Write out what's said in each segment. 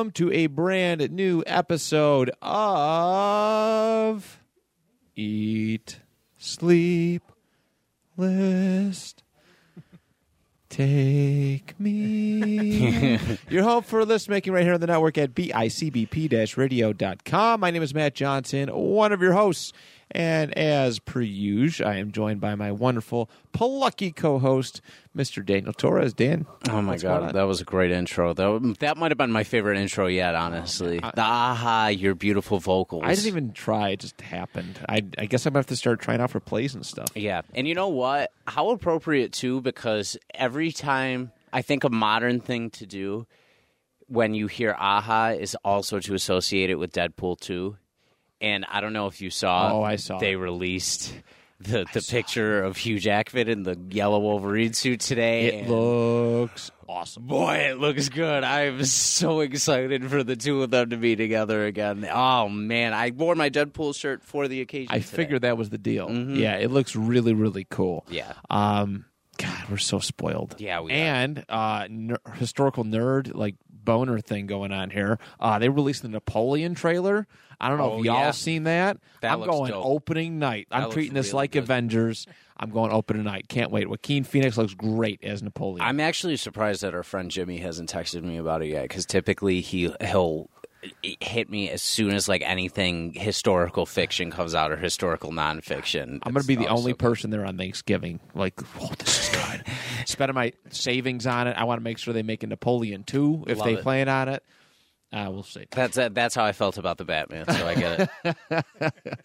Welcome to a brand new episode of Eat, Sleep, List. Take me. Your home for list making right here on the network at bicbp radio.com. My name is Matt Johnson, one of your hosts. And as per usual, I am joined by my wonderful, plucky co host, Mr. Daniel Torres. Dan. Oh my what's going on? god, that was a great intro. That that might have been my favorite intro yet. Honestly, uh, the aha, your beautiful vocals. I didn't even try; it just happened. I, I guess I'm gonna have to start trying out for plays and stuff. Yeah, and you know what? How appropriate too, because every time I think a modern thing to do when you hear aha is also to associate it with Deadpool two. And I don't know if you saw. Oh, I saw They released the the picture of Hugh Jackman in the yellow Wolverine suit today. It and- looks awesome. Boy, it looks good. I'm so excited for the two of them to be together again. Oh man, I wore my Deadpool shirt for the occasion. I today. figured that was the deal. Yeah, it looks really, really cool. Yeah. Um, God, we're so spoiled. Yeah, we are. and uh, ner- historical nerd like boner thing going on here. Uh, they released the Napoleon trailer. I don't know Oh, if y'all yeah. seen that. That I'm going dope. opening night. I'm treating this like good. Avengers. I'm going opening night. Can't wait. Joaquin Phoenix looks great as Napoleon. I'm actually surprised that our friend Jimmy hasn't texted me about it yet because typically he he'll hit me as soon as like anything historical fiction comes out or historical nonfiction. I'm going to be the only person there on Thanksgiving. Like, oh, this is good. Spending my savings on it. I want to make sure they make a Napoleon too if Love they it. plan on it. Uh, we'll see. That's that's how I felt about the Batman. So I get it.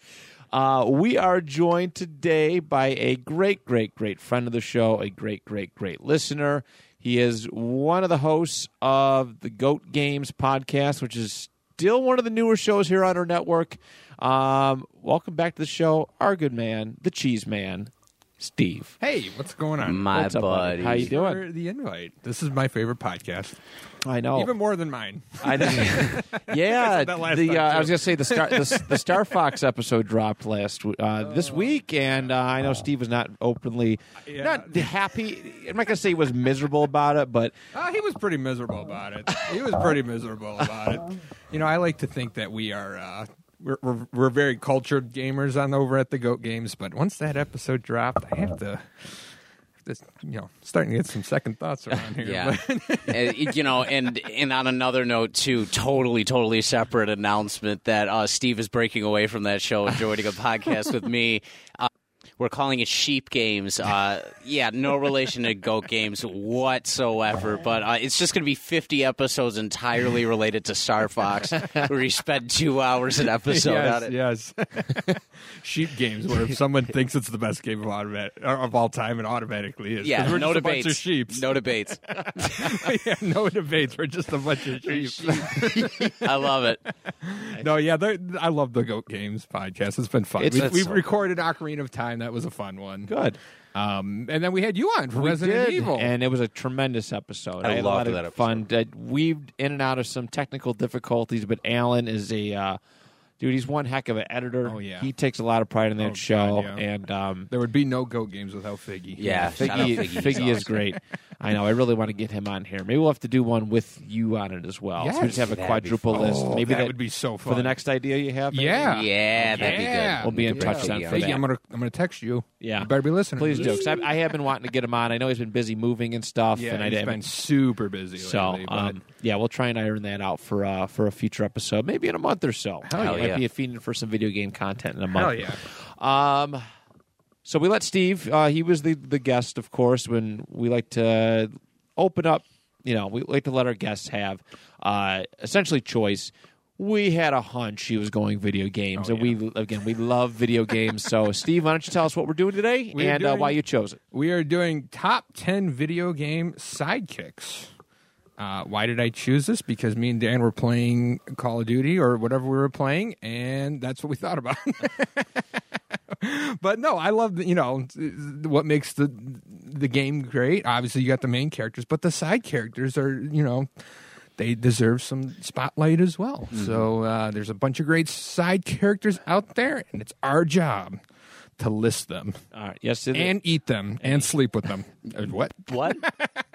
Uh, we are joined today by a great, great, great friend of the show, a great, great, great listener. He is one of the hosts of the Goat Games podcast, which is still one of the newer shows here on our network. Um, welcome back to the show, our good man, the Cheese Man, Steve. Hey, what's going on? My What's up, buddy? buddy. How you doing? For the invite. This is my favorite podcast, I know. even more than mine. I know. yeah, that last the time, uh, I too. was gonna say the Star the, the Star Fox episode dropped last w- uh, this week, and uh, I know Steve was not openly Yeah. not happy. I'm not gonna say he was miserable about it, but Uh, he was pretty miserable about it. He was pretty miserable about it. You know, I like to think that we are. Uh, we're, we're we're very cultured gamers on over at the Goat Games, but once that episode dropped, I have to, this you know, starting to get some second thoughts around here. Yeah, you know, and and on another note too, totally, totally separate announcement that uh, Steve is breaking away from that show and joining a podcast with me. Uh, we're calling it Sheep Games. Uh, yeah, no relation to Goat Games whatsoever. But uh, it's just going to be 50 episodes entirely related to Star Fox, where you spend two hours an episode on it. yes, yes. Sheep games where if someone thinks it's the best game of, automat- of all time, it automatically is. Yeah, we're no just a bunch debates. of sheeps. No debates. yeah, no debates. We're just a bunch of sheep. I love it. no, yeah, I love the Goat Games podcast. It's been fun. It's- we've it's we've so recorded Ocarina of Time. That was a fun one. good. Um, and then we had you on for We Resident did, Evil. and it was a tremendous episode. I had a loved lot of that episode. fun. Uh, weaved in and out of some technical difficulties, but Alan is a uh, dude, he's one heck of an editor. Oh, yeah. he takes a lot of pride in that Oh, show, God, yeah. and um, There would be no goat games without Figgy. Yeah, shout Figgy, Figgy. He's Figgy is great. I know. I really want to get him on here. Maybe we'll have to do one with you on it as well. So we just have a quadruple fun. list. Oh, Maybe that would be so fun for the next idea you have. maybe? Yeah. Yeah, that'd be good. We'll be in Good touch Figgy then on for that. Figgy, I'm gonna I'm gonna text you. Yeah. you better be listening. Please do, this. 'cause I, I have been wanting to get him on. I know he's been busy moving and stuff, Yeah, and I he's didn't. been super busy So, lately. but- um, yeah, we'll try and iron that out for uh, for a future episode, maybe in a month or so. Hell Might yeah. be a feeding for some video game content in a month. hell yeah. Um, so we let Steve. Uh, he was the the guest, of course. When we like to open up, you know, we like to let our guests have uh, essentially choice. We had a hunch he was going video games, Oh, and we again we love video games. So, Steve, why don't you tell us what we're doing today We're and uh, why you chose it? We are doing top 10 video game sidekicks. Uh, why did I choose this? Because me and Dan were playing Call of Duty or whatever we were playing, and that's what we thought about. but no, I love the, you know what makes the the game great. Obviously, you got the main characters, but the side characters are you know they deserve some spotlight as well. So uh, there's a bunch of great side characters out there, and it's our job to list them All right, yes, it is. and eat them and sleep with them. Uh, what? What?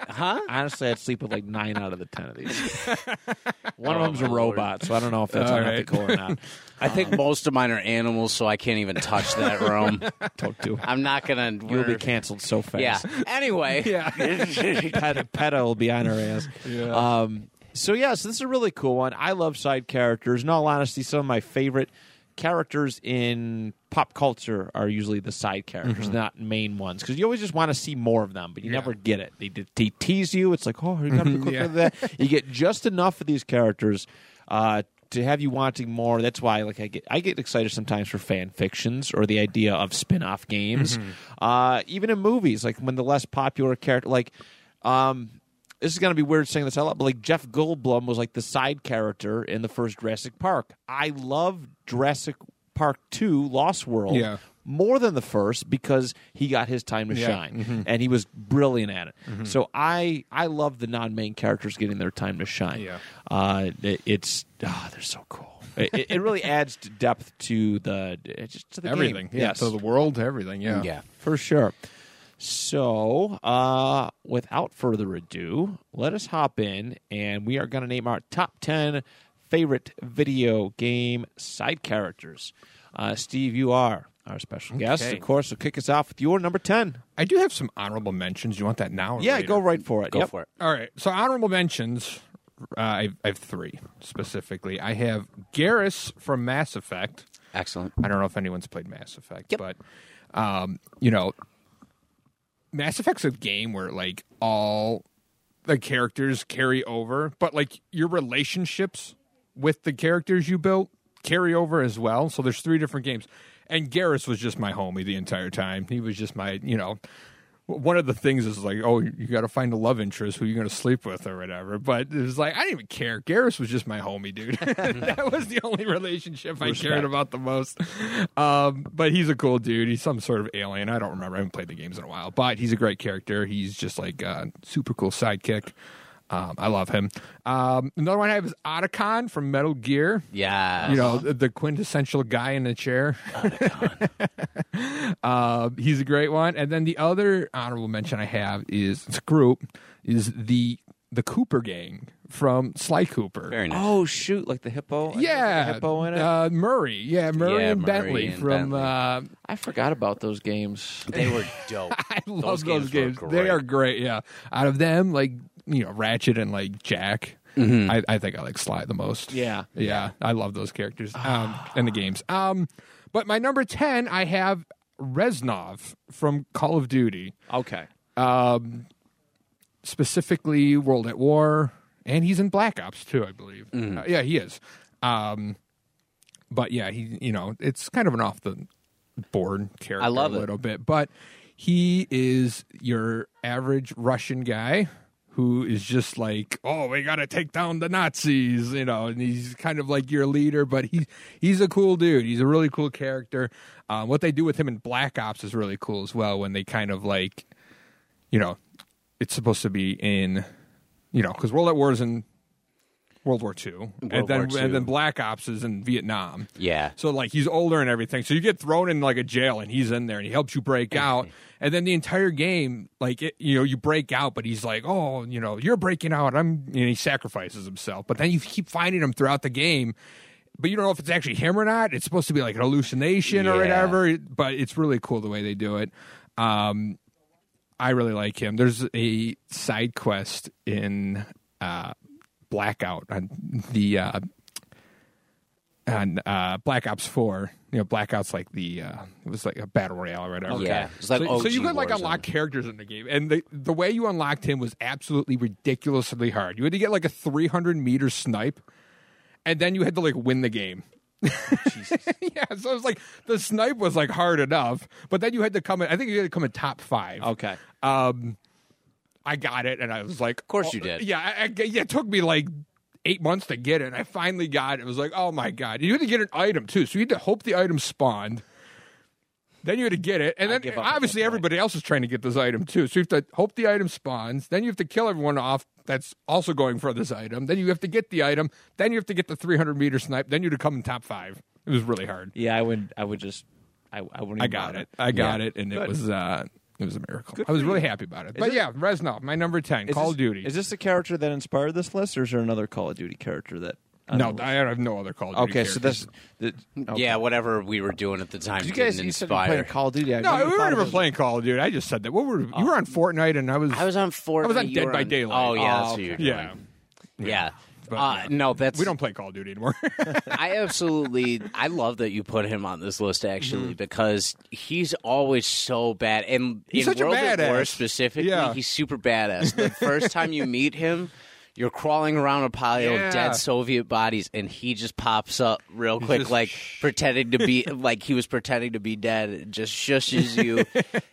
huh? Honestly, I'd sleep with like nine out of the ten of these. One of Oh, them's a my Lord. robot, so I don't know if that's All unethical or not. I think most of mine are animals, so I can't even touch that room. Don't do it. I'm not gonna. You'll be canceled so fast. Yeah. Anyway. Yeah. Pet, PETA will be on her ass. Um, so yeah, so this is a really cool one. I love side characters. In all honesty, some of my favorite characters in pop culture are usually the side characters, not main ones, because you always just want to see more of them, but you Yeah. never get it. They, they tease you. It's like, oh, you got to be quick Yeah. with that. You get just enough of these characters. Uh, to have you wanting more, that's why like I get I get excited sometimes for fan fictions or the idea of spin-off games. Uh, even in movies, like when the less popular character like um this is going to be weird saying this out loud, but like Jeff Goldblum was like the side character in the first Jurassic Park. I love Jurassic Park 2 Lost World Yeah. more than the first because he got his time to Yeah. shine and he was brilliant at it. So I I love the non-main characters getting their time to shine. Yeah. Uh, it, it's oh, they're so cool. It, it really adds depth to the just to the game. everything. Yeah. Yes To the world, to everything. Yeah. Yeah. for sure. So, uh, without further ado, let us hop in and we are going to name our top 10 favorite video game side characters. Uh, Steve, you are our special guest. Of course, so kick us off with your number 10. I do have some honorable mentions. You want that now? Or Yeah, later? go right for it. Go Yep. for it. All right. So honorable mentions. Uh, I, I have three specifically. I have Garrus from Mass Effect. Excellent. I don't know if anyone's played Mass Effect, Yep. but um, you know, Mass Effect's a game where like all the characters carry over, but like your relationships with the characters you built carry over as well. So there's three different games. And Garrus was just my homie the entire time. He was just my, you know, one of the things is like, oh, you got to find a love interest who you're going to sleep with or whatever. But it was like, I didn't even care. Garrus was just my homie, dude. that was the only relationship I Respect. cared about the most. Um, but he's a cool dude. He's some sort of alien. I don't remember. I haven't played the games in a while. But he's a great character. He's just like a super cool sidekick. Um, I love him. Um, another one I have is Otacon from Metal Gear. Yeah. You know, the, the quintessential guy in the chair. uh, he's a great one. And then the other honorable mention I have is it's a group is the the Cooper gang from Sly Cooper. Very nice. Oh, shoot. Like the hippo? Yeah, there's a hippo in it? Uh, Murray. Yeah, Murray Yeah, and Murray Bentley and from. Bentley. Uh, I forgot about those games. They were dope. I love Those those, games were games. They are great. Yeah, out of them, like you know, Ratchet and like Jack. I, I think I like Sly the most. Yeah. Yeah, I love those characters um, and the games. Um, but my number ten, I have Reznov from Call of Duty, Okay. um, specifically World at War, and he's in Black Ops too, I believe. Uh, yeah, he is. Um, but yeah, he you know it's kind of an off the board character I love a it. little bit, but he is your average Russian guy who is just like, oh, we got to take down the Nazis, you know, and he's kind of like your leader, but he's he's a cool dude. He's a really cool character. Uh, what they do with him in Black Ops is really cool as well. When they kind of like, you know, it's supposed to be in, you know, because World at War is in World War II, and then War II. and then Black Ops is in Vietnam. Yeah. So like he's older and everything. So you get thrown in like a jail and he's in there and he helps you break out. And then the entire game, like it, you know, you break out, but he's like, oh, you know, you're breaking out. I'm, know, he sacrifices himself. But then you keep finding him throughout the game. But you don't know if it's actually him or not. It's supposed to be like an hallucination or Yeah. whatever. But it's really cool the way they do it. Um, I really like him. There's a side quest in uh, Blackout on the uh, on uh, Black Ops Four. You know, Blackout's like the uh, it was like a battle royale or whatever. Yeah. Like so, so you could like Warzone. unlock characters in the game, and the the way you unlocked him was absolutely ridiculously hard. You had to get like a 300 meter snipe, and then you had to like win the game. yeah, so it was like the snipe was like hard enough, but then you had to come in. I think you had to come in top five. Okay. Um, I got it, and I was like, "Of course you did. Yeah, I, I, yeah, it took me like eight months to get it. And I finally got it. It was like, oh my god! You had to get an item too, so you had to hope the item spawned. Then you had to get it, and then give up at obviously everybody else is trying to get this item too. So you have to hope the item spawns. Then you have to kill everyone off that's also going for this item. Then you have to get the item. Then you have to get the 300 meter snipe. Then you have to come in top five. It was really hard. Yeah, I would. I would just. I, I wouldn't. I got bother. it. I got Yeah. it, and it was uh, it was a miracle. I was really happy about it. but it- yeah, Reznov, my number ten, Call this- of Duty. Is this the character that inspired this list, or is there another Call of Duty character that? on no, the I have no other Call of? Duty. Okay, so characters. this. The, okay. Yeah, whatever we were doing at the time You didn't guys, you said you playing Call of Duty. I No, we were of never playing Call of Duty. I just said that. What were you were oh. on Fortnite, and I was I was on Fortnite. I was on Dead were by Daylight. Oh yeah, Oh, that's what you're doing. yeah. Yeah. But, uh, yeah. No, that's We don't play Call of Duty anymore. I absolutely I love that you put him on this list actually because he's always so bad and Mm-hmm. He's in such a World at War specifically Yeah. he's super badass. The first time you meet him you're crawling around a pile Yeah. of dead Soviet bodies, and he just pops up real quick, just- like pretending to be like he was pretending to be dead. It just shushes you,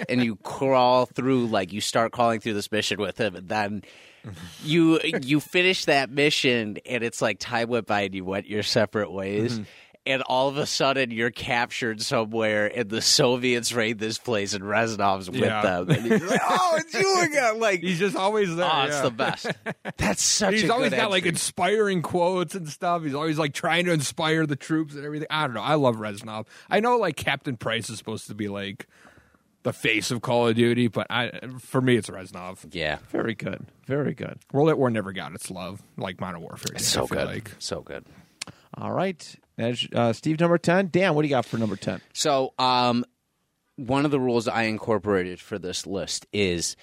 and you crawl through like you start crawling through this mission with him, and then you you finish that mission and it's like time went by and you went your separate ways Mm-hmm. and all of a sudden you're captured somewhere and the Soviets raid this place and Reznov's Yeah. with them and he's like oh it's you again like He's just always there. oh it's yeah. the best that's such He's a always got like inspiring quotes and stuff. He's always like trying to inspire the troops and everything. I don't know. I love Reznov. I know like Captain Price is supposed to be like the face of Call of Duty, but I for me it's Reznov. yeah Very good. Very good. World at War never got its love like Modern Warfare. did, it's so good Like. so good All right. That's, uh, Steve, number 10. Dan, what do you got for number 10? So, um, one of the rules I incorporated for this list is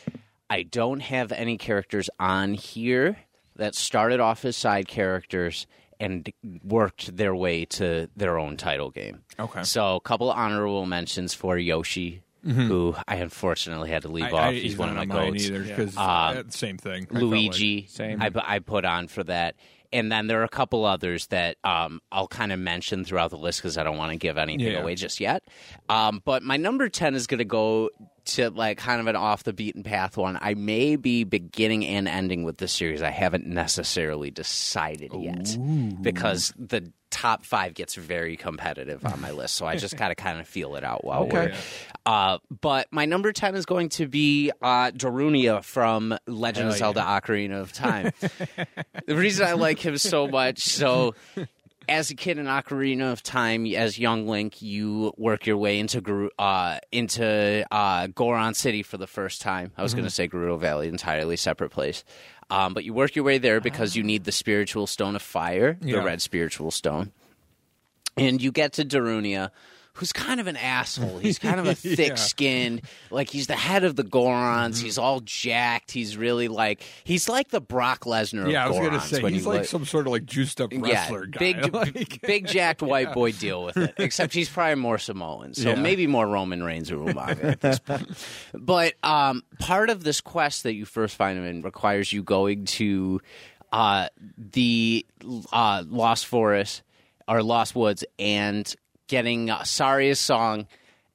I don't have any characters on here that started off as side characters and worked their way to their own title game. Okay. So, a couple of honorable mentions for Yoshi, who I unfortunately had to leave I- off. I- he's, one of my not on mine goats. either because Uh, same thing. I felt like- Luigi, Same. I, I put on for that. And then there are a couple others that um, I'll kind of mention throughout the list because I don't want to give anything Yeah. away just yet. Um, but my number 10 is going to go to like kind of an off the beaten path one. I may be beginning and ending with this series. I haven't necessarily decided yet because the top five gets very competitive on my list. So I just got to kind of feel it out while Okay. we're. Uh, but my number 10 is going to be uh, Darunia from Legend of Hell Zelda Ocarina of Time. the reason I like him so much, so as a kid in Ocarina of Time, as young Link, you work your way into uh, into uh, Goron City for the first time. I was going to say Gerudo Valley, entirely separate place. Um, but you work your way there because you need the spiritual stone of fire, the red spiritual stone and you get to Darunia, who's kind of an asshole. He's kind of a thick skinned, like he's the head of the Gorons. Mm-hmm. He's all jacked. He's really like he's like the Brock Lesnar. Yeah, I was gonna say he's you like some sort of like juiced up wrestler yeah, guy. big, Like- big jacked white boy. Deal with it. Except he's probably more Samoan, so Yeah. maybe more Roman Reigns or Umaga at this point. But um, part of this quest that you first find him in requires you going to uh, the uh, Lost Forest or Lost Woods and getting Saria's song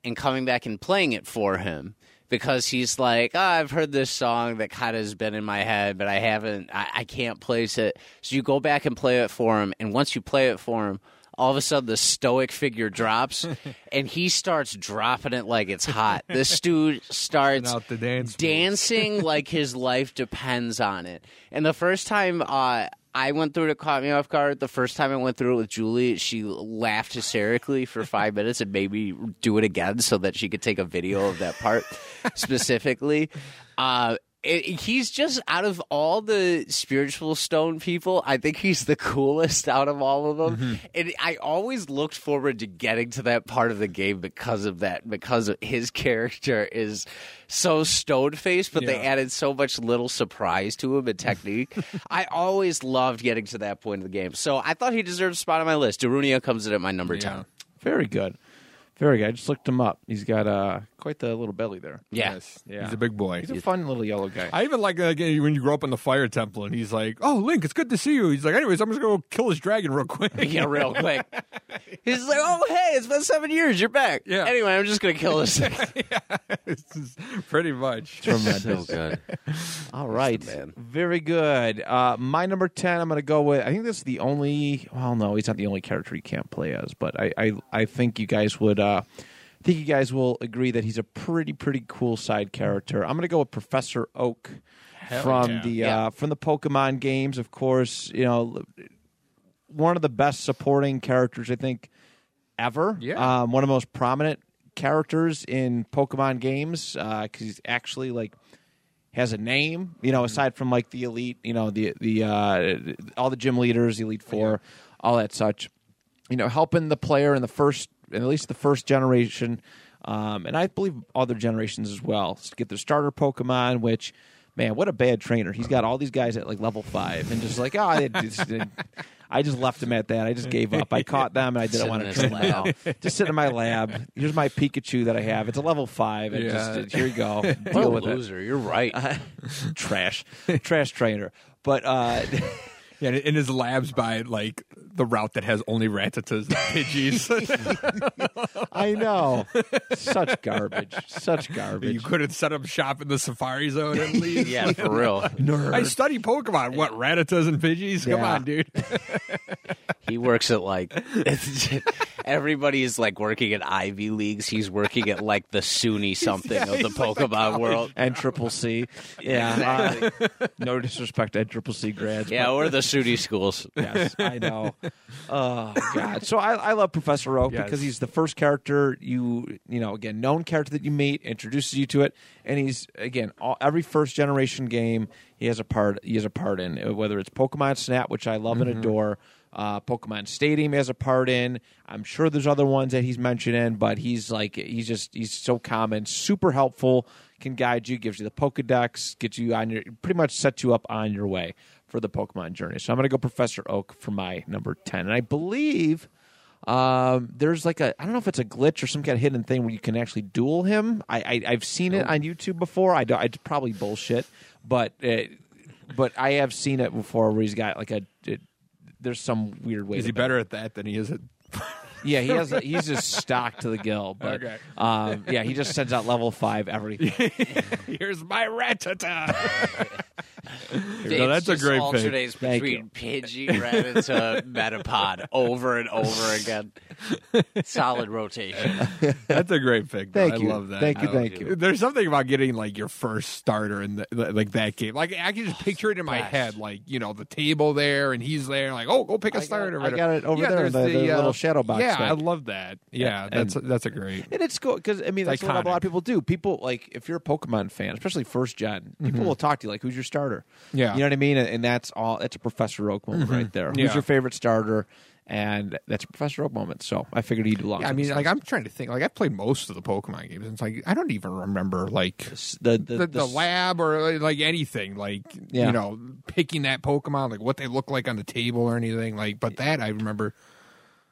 and coming back and playing it for him because he's like, oh, I've heard this song that kind of has been in my head, but I haven't, I, I can't place it. So you go back and play it for him, and once you play it for him, all of a sudden the stoic figure drops, and he starts dropping it like it's hot. This dude starts dance dancing like his life depends on it. And the first time uh, I went through it, caught me off guard. The first time I went through it with Julie, she laughed hysterically for five minutes and made me do it again so that she could take a video of that part specifically. Uh, he's just out of all the spiritual stone people, I think he's the coolest out of all of them. Mm-hmm. And I always looked forward to getting to that part of the game because of that, because of his character is so stone faced, but they added so much little surprise to him and technique. I always loved getting to that point of the game. So I thought he deserved a spot on my list. Darunia comes in at my number Yeah. 10. Very good. Very good. I just looked him up. He's got uh, quite the little belly there. Yeah. Yes. Yeah. He's a big boy. He's a fun little yellow guy. I even like uh, when you grow up in the fire temple and he's like, "Oh, Link, it's good to see you." He's like, "Anyways, I'm just gonna kill this dragon real quick." Yeah, real quick. He's like, "Oh, hey, it's been seven years. You're back." Yeah. Anyway, I'm just gonna kill this thing. It's just pretty much. Tremendous. good. All right. man. Very good. Uh, my number 10, I'm going to go with, I think this is the only, well, no, he's not the only character you can't play as, but I, I, I think you guys would, uh, I think you guys will agree that he's a pretty, pretty cool side character. I'm going to go with Professor Oak from yeah. the, Yeah. uh, from the Pokemon games, of course, you know, one of the best supporting characters, I think, ever. Yeah. Um, one of the most prominent characters in Pokemon games because he's actually like has a name. You know, aside from like the elite, you know, the the uh, all the gym leaders, elite four, all that such. You know, helping the player in the first, at least the first generation, um, and I believe other generations as well, to get their starter Pokemon, which. Man, what a bad trainer! He's got all these guys at like level five, and just like, oh, I just, I just left him at that. I just gave up. I caught them, and I didn't want to train them Just sit in my lab. Here's my Pikachu that I have. It's a level five, and Yeah. just here you go. Deal with it. loser. You're right. Trash, trash trainer. But uh, Yeah, in his labs by like the route that has only Rattatas and Pidgeys. I know, such garbage, such garbage. you couldn't set up shop in the Safari Zone and leave. yeah, for real. I study Pokemon. What Rattatas and Pidgeys? Come on, dude. He works at like everybody is like working at Ivy leagues. He's working at like the SUNY something of the he's like the Pokemon world. and triple C, yeah. uh, no disrespect to triple C grads. Yeah, but or the SUNY schools. yes, I know. Oh God! So I, I love Professor Oak Yes. because he's the first character you you know again known character that you meet, introduces you to it, and he's again all, every first generation game he has a part he has a part in uh, whether it's Pokemon Snap, which I love and adore. Uh, Pokemon Stadium he has a part in. I'm sure there's other ones that he's mentioned in, but he's like he's just he's so common, super helpful, can guide you, gives you the Pokedex, gets you on your pretty much sets you up on your way for the Pokemon journey. So I'm going to go Professor Oak for my number 10. And I believe um, there's like a, I don't know if it's a glitch or some kind of hidden thing where you can actually duel him. I, I, I've seen it on YouTube before. I don't, it's probably bullshit, but, uh, but I have seen it before where he's got like a, it, there's some weird way. Is he better at that than he is at? Yeah, he has. A, he's just stocked to the gill. But Okay. um, yeah, he just sends out level five everything. Here's my Rattata. No, that's a great pick. alternates Thank between Pidgey, Rattata, Metapod over and over again. Solid rotation. That's a great pick. though. Thank you. I love that. Thank you. I Thank love you. There's something about getting like your first starter in the, like that game. Like I can just picture it in my best. head, like you know the table there, and he's there, like oh, go pick a I got- starter. I got it over yeah, there, there's the- the uh, little shadow box Yeah, I love that. Yeah, And- that's that's a great. And it's cool because I mean that's what a lot of people do. People like if you're a Pokemon fan, especially first gen, people will talk to you like, "Who's your starter?" Mm-hmm. Yeah. Mm-hmm. you know what I mean. And, and that's all. That's a Professor Oak moment right there. Who's Yeah. your favorite starter? And that's a Professor Oak moment. So I figured he'd belong. Yeah, I mean, like. I'm trying to think. Like I've played most of the Pokemon games, and it's like I don't even remember like the the, the, the lab or like anything like Yeah. you know picking that pokemon like what they look like on the table or anything like but that i remember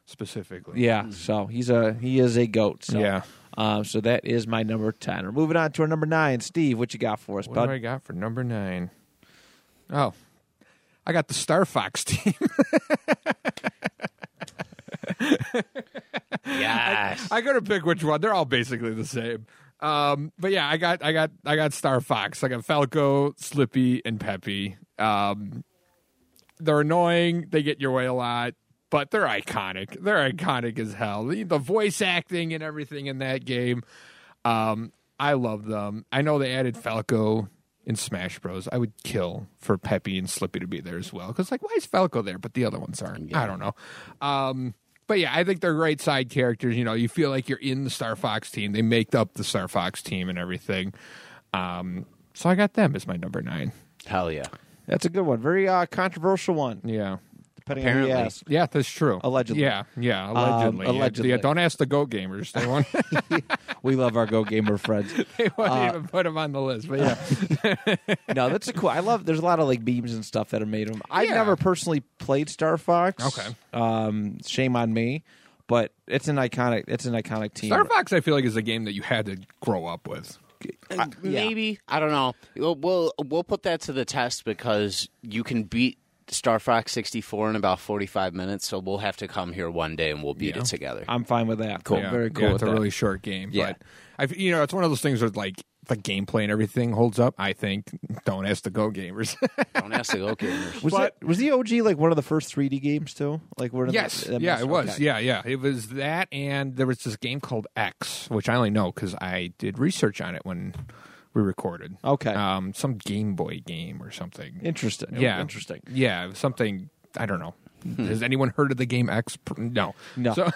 specifically Yeah, so he's a he is a goat. So. Yeah. Um, so that is my number ten. We're moving on to our number nine. Steve, what you got for us, what bud? do i got for number nine? Oh, i got the star fox team Yes. i gotta pick which one they're all basically the same um but yeah i got i got i got star fox i got falco slippy and peppy um they're annoying they get your way a lot but they're iconic they're iconic as hell the, the voice acting and everything in that game um i love them i know they added falco in Smash Bros. I would kill for Peppy and Slippy to be there as well. Because like, why is Falco there, but the other ones aren't? I don't know. Um, but yeah, I think they're great side characters. You know, you feel like you're in the Star Fox team. They make up the Star Fox team and everything. Um, so I got them as my number nine. Hell yeah. That's a good one. Very uh, controversial one, Yeah. Depending on who you Apparently. ask. Yeah, that's true. Allegedly. Yeah, yeah, allegedly. Um, allegedly. Yeah, don't ask the Go Gamers. They won't, We love our Go Gamer friends. they won't Uh, even put them on the list. But yeah, No, that's a cool. I love. There's a lot of like memes and stuff that are made of them. I've Yeah. never personally played Star Fox. Okay. Um, shame on me, but it's an iconic. It's an iconic team. Star Fox, I feel like is a game that you had to grow up with. yeah. Maybe I don't know. We'll, we'll we'll put that to the test because you can beat Star Fox 64 in about 45 minutes. So we'll have to come here one day and we'll beat Yeah. it together. I'm fine with that. Cool. Yeah, Very cool. Yeah, with it's a that. really short game. Yeah. But I, you know, it's one of those things where like the gameplay and everything holds up. I think. Don't ask the Go Gamers. don't ask the Go Gamers. Was But- that was the OG like one of the first 3D games too? Like one of yes, the, yeah, it was. okay. Yeah, yeah, it was that, and there was this game called X, which I only know because I did research on it when we recorded. Okay. um, some Game Boy game or something. Interesting. yeah, Interesting. Yeah, something I don't know. Has anyone heard of the game X? No, No. So,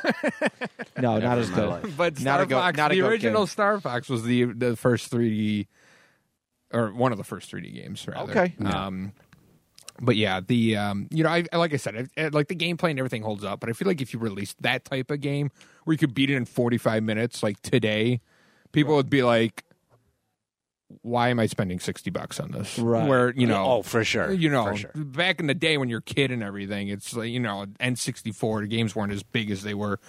No, not as good. but Not Star go- Fox, not a the original game. Star Fox was the the first 3D, or one of the first 3D games, rather. Okay. Um, but yeah, the um, you know, I like I said, I, I- like the gameplay and everything holds up. But I feel like if you released that type of game where you could beat it in 45 minutes, like today, people would be like, "Why am I spending 60 bucks on this?" Right. Where you know, oh, for sure. you know, for sure. back in the day when you're a kid and everything, it's like, you know, N64, the games weren't as big as they were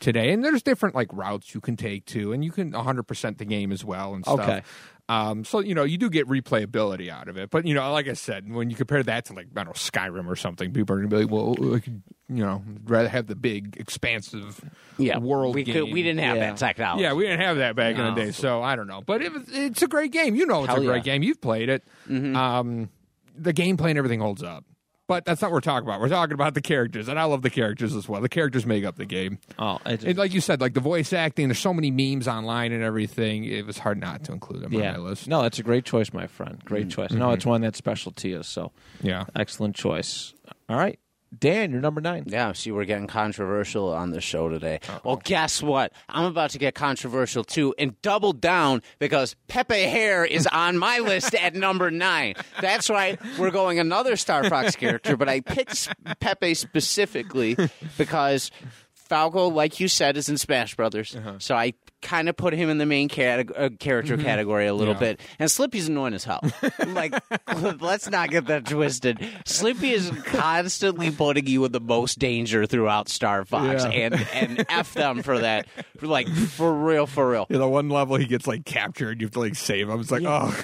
today. And there's different like routes you can take too, and you can 100% the game as well and stuff. Okay. Um, so, you know, you do get replayability out of it. But, you know, like I said, when you compare that to like, I don't know, Skyrim or something, people are going to be like, well, I could, you know, rather have the big, expansive Yeah, world we game. could, we didn't have Yeah. that technology. Yeah, we didn't have that back in the day, so I don't know. But it, it's a great game. You know, it's Hell a great yeah. game. You've played it. Um, the gameplay and everything holds up. But that's not what we're talking about. We're talking about the characters, and I love the characters as well. The characters make up the game. Oh, just, And like you said, like the voice acting, there's so many memes online and everything. It was hard not to include them yeah. on my list. No, that's a great choice, my friend. Great mm. choice. No, mm-hmm. it's one that's special to you. So Yeah. excellent choice. All right, Dan, you're number nine. Yeah, see, we're getting controversial on the show today. Well, guess what? I'm about to get controversial too and double down because Peppy Hare is on my list at number nine. That's right, we're going another Star Fox character, but I picked Peppy specifically because Falco, like you said, is in Smash Brothers. Uh-huh. So I kind of put him in the main uh, character category a little Yeah. bit. And Slippy's annoying as hell. like, let's not get that twisted. Slippy is constantly putting you in the most danger throughout Star Fox, Yeah. and and f them for that. Like for real, for real. Yeah, the one level he gets like captured, you have to like save him. It's like, oh,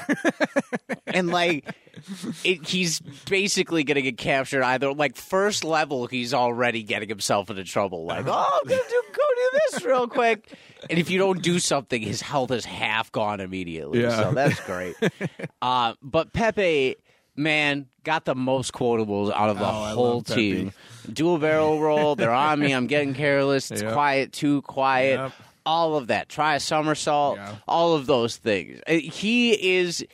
and like it, he's basically going to get captured either like first level he's already getting himself into trouble. Like oh i'm gonna go do this real quick. And if you don't do something his health is half gone immediately. Yeah. so that's great. Uh, but Peppy man got the most quotables out of the Oh, whole team. Dual barrel roll they're on me i'm getting careless it's Yep. quiet too quiet. Yep. all of that. Try a somersault Yeah. all of those things. Uh, he is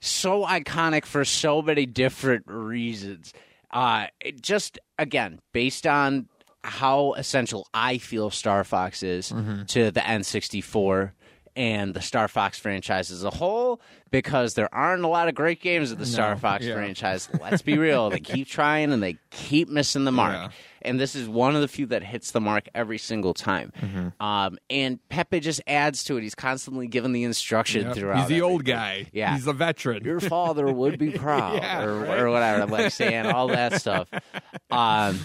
so iconic for so many different reasons. Uh, it just again, based on how essential I feel Star Fox is to the N64 and the Star Fox franchise as a whole, because there aren't a lot of great games of the Star Fox yeah. franchise. Let's be real; they keep trying and they keep missing the mark. Yeah. And this is one of the few that hits the mark every single time. Mm-hmm. Um, and Peppy just adds to it. He's constantly giving the instruction Yep. throughout. he's the old guy. Yeah. he's a veteran. Your father would be proud, Yeah, or, right. or whatever. I'm like saying all that stuff. Um,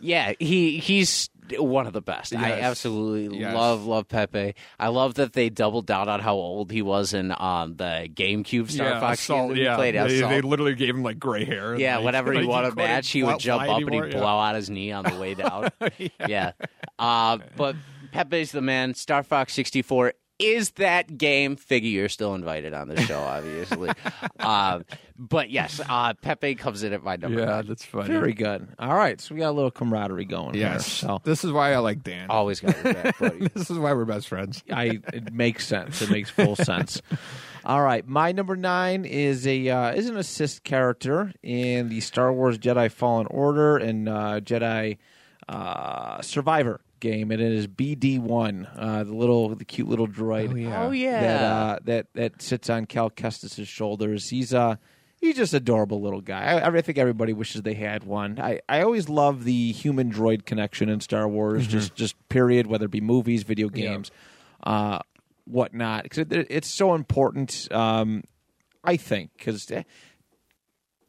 yeah, he he's one of the best. I absolutely Yes. love love Peppy. I love that they doubled down on how old he was in um, the GameCube Star yeah, Fox Assault, game that we yeah. played. They, Assault. they literally gave him like gray hair. Yeah, Like- whenever he won a match, he would jump up and he'd Yeah. blow out his knee on the way down. yeah. Uh, but Peppy's the man. Star Fox 64 is that game. Figure you're still invited on the show, obviously. uh, but yes, uh, Peppy comes in at my number. Yeah, nine. that's funny. Very good. All right, so we got a little camaraderie going. Yes. Here, so This is why I like Dan. Always got your back, buddy. This is why we're best friends. I it makes sense. It makes full sense. All right, my number nine is a uh, is an assist character in the Star Wars Jedi Fallen Order and uh, Jedi uh, Survivor game, and it is BD one, uh, the little the cute little droid. Oh, yeah. Oh yeah. That uh, that that sits on Cal Kestis' shoulders. He's uh he's just adorable little guy. I, I think everybody wishes they had one. I, I always love the human droid connection in Star Wars. Just just period, whether it be movies, video Yeah. games, whatnot. whatnot. 'Cause it, it's so important. Um, I think because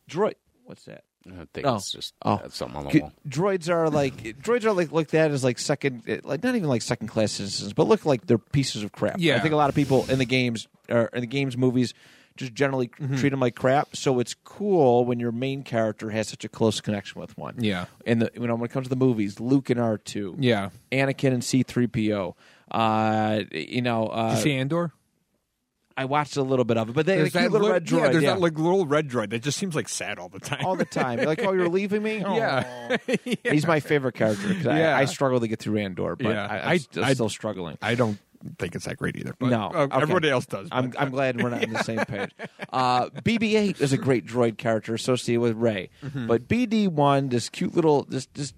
droid. What's that? I think Oh. it's just Oh. uh, something on the wall. droids are like droids are like looked at as like second eh, like not even like second class citizens but look like they're pieces of crap Yeah. i think a lot of people in the games or in the games movies just generally Mm-hmm. treat them like crap so it's cool when your main character has such a close connection with one Yeah. and the you know when it comes to the movies luke and r2 Yeah. anakin and c3po uh you know uh Did you see Andor? I watched a little bit of it but they There's the cute little li- red droid yeah, there's yeah. that like little red droid that just seems like sad all the time. all the time like oh you're leaving me oh. Yeah. He's my favorite character Yeah. I, I struggle to get through Andor, but Yeah. I, I'm I- still, struggling. I don't think it's that great either. But, No. uh, Okay. everybody else does. I'm, I'm glad we're not on the same page. Uh, BB-8 is a great droid character associated with Rey, Mm-hmm. but BD-1, this cute little, this this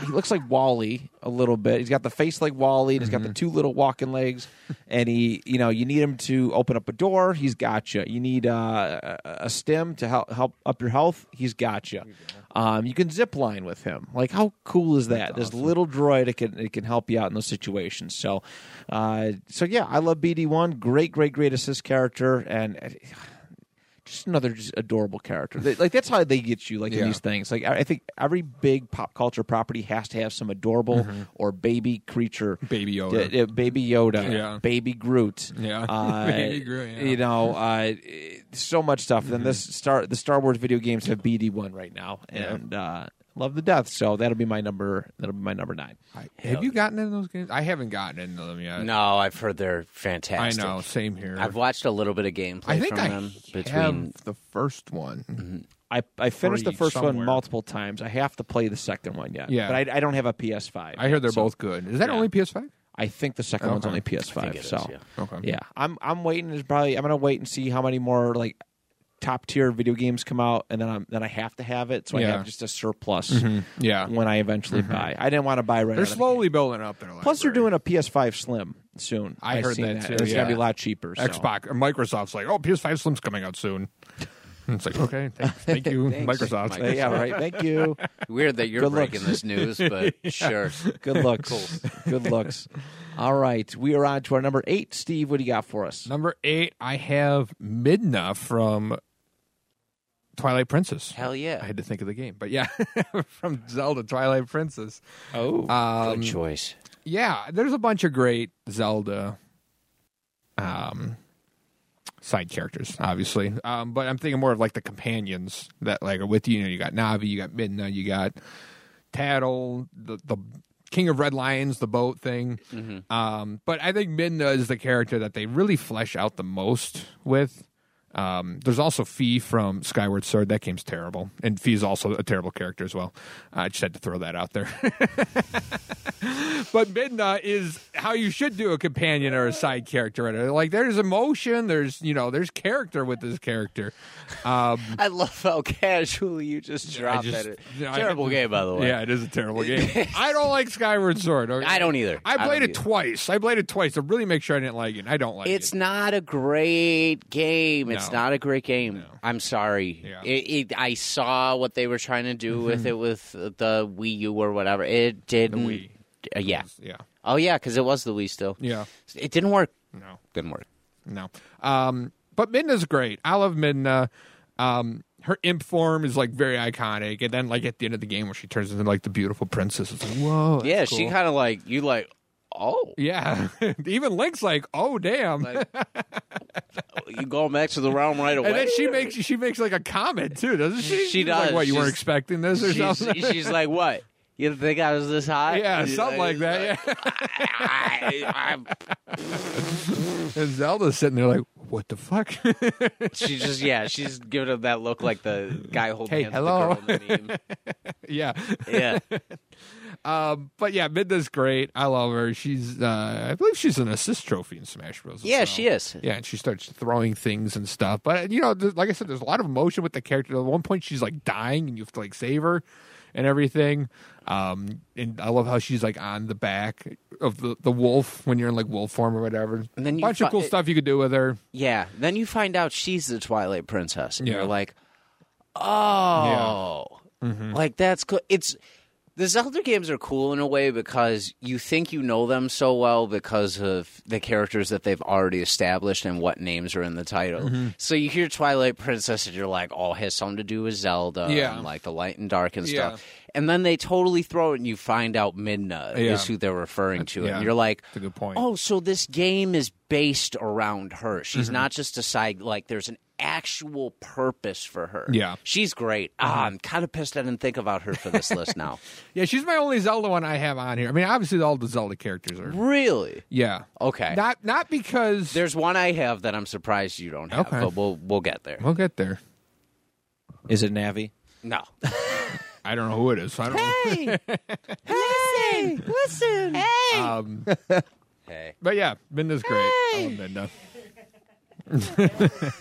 he looks like WALL-E a little bit. He's got the face like WALL-E, and he's got Mm-hmm. the two little walking legs. And he, you know, you need him to open up a door. He's got you. You need uh, a a stem to help help up your health. He's got you. Um, you can zip line with him. Like how cool is that? This little droid it can it can help you out in those situations. So, uh, so yeah, I love BD one. Great, great, great assist character, and uh, just another just adorable character. They- Like that's how they get you. Like in these things. Like I I think every big pop culture property has to have some adorable or baby creature. Baby Yoda. D- uh, baby Yoda, Yeah. baby Groot, Yeah. uh, Baby Groot, yeah. you know, uh, so much stuff. Then this Star the Star Wars video games have BD one right now, Yeah. and uh, love the death. So that'll be my number. That'll be my number nine. have you gotten into those games? I haven't gotten into them yet. No, I've heard they're fantastic. I know. Same here. I've watched a little bit of gameplay I think from I them between. the first one. I, I finished the first somewhere. one multiple times. I have to play the second one yet. Yeah. but I, I don't have a PS5. I hear they're so both good. Is that yeah. only PS5? I think the second one's only PS5. I think it is, so yeah. Okay. yeah, I'm I'm waiting. Is probably I'm gonna wait and see how many more like top tier video games come out, and then I'm then I have to have it, so I Yeah. have just a surplus mm-hmm. Yeah. when I eventually mm-hmm. buy. I didn't want to buy right. They're out of the slowly building up their gate. Plus, they're doing a PS5 Slim soon. I I've heard seen that too, and It's gonna be a lot cheaper. So. Xbox or Microsoft's like, oh, PS5 Slim's coming out soon. And it's like, okay, thank, thank you, Thanks. Microsoft. Yeah, right. Thank you. Weird that you're Good breaking looks. this news, but sure. Good looks. Good looks. All right, we are on to our number eight. Steve, what do you got for us? Number eight, I have Midna from Twilight Princess. Hell yeah. I had to think of the game, but yeah, from Zelda Twilight Princess. Oh, Um, Good choice. yeah, there's a bunch of great Zelda um, side characters, obviously. Um, but I'm thinking more of like the companions that like are with you. You know, you got Navi, you got Midna, you got Tatl, the the King of Red Lions, the boat thing. Um, but I think Midna is the character that they really flesh out the most with. Um, there's also Fi from Skyward Sword. That game's terrible, and Fi's also a terrible character as well. I just had to throw that out there. but Midna is how you should do a companion or a side character. Like there's emotion, there's you know, there's character with this character. Um, I love how casually you just dropped just- that. you know, I- Terrible game, by the way. yeah, it is a terrible game. I don't like Skyward Sword. I don't either. I I played don't it either. twice. I played it twice to really make sure I didn't like it. I don't like It's it. It's not a great game. It's No. not a great game. I'm sorry. Yeah. It, it, I saw what they were trying to do with it with the Wii U or whatever. It didn't. Wii. Uh, yeah. Yeah, Oh yeah, because it was the Wii still. yeah. It didn't work. No, Didn't work. no. Um, but Midna's great. I love Midna. Um, her imp form is like very iconic, and then like at the end of the game where she turns into like the beautiful princess, it's like whoa. that's yeah, she kind of like you like. Oh, Yeah, even Link's like, oh damn. like, you going back to the realm right away? and then she makes she makes like a comment too, doesn't she? She She's Like, does. what you weren't expecting this or she's, something? she's like, what? You think I was this hot? Yeah, something like that. Yeah. I, I'm- And Zelda's sitting there like, what the fuck? she just yeah, she's giving him that look like the guy holding Hey, hands hello. the girl in the meme. yeah. Yeah, Um, but yeah, Midna's great. I love her. She's, uh, I believe she's an assist trophy in Smash Bros. yeah, well. she is. Yeah, and she starts throwing things and stuff. But you know, like I said, there's a lot of emotion with the character. At one point, she's like dying, and you have to like save her and everything. Um, and I love how she's like on the back of the, the wolf when you're in like wolf form or whatever. And then you bunch fi- of cool it- stuff you could do with her. Yeah. Then you find out she's the Twilight Princess, and Yeah. you're like, oh, Mm-hmm. like that's cool. It's the Zelda games are cool in a way because you think you know them so well because of the characters that they've already established and what names are in the title. Mm-hmm. So you hear Twilight Princess and you're like, oh, it has something to do with Zelda, Yeah. and like the light and dark and Yeah. stuff. And then they totally throw it, and you find out Midna Yeah. is who they're referring to, and you're like, That's a good point. Oh, so this game is based around her. She's Mm-hmm. not just a side. Like there's an actual purpose for her. Yeah. Mm-hmm. she's great. Ah, I'm kind of pissed I didn't think about her for this list now. Yeah, she's my only Zelda one I have on here. I mean, obviously all the Zelda characters are. really? Yeah. Okay. Not not because There's one I have that I'm surprised you don't have, Okay. but we'll we'll get there. we'll get there. Is it Navi? No. I don't know who it is. So I don't know. Hey, listen, listen. Hey. Um, hey. but yeah, Midna's great. I love Midna.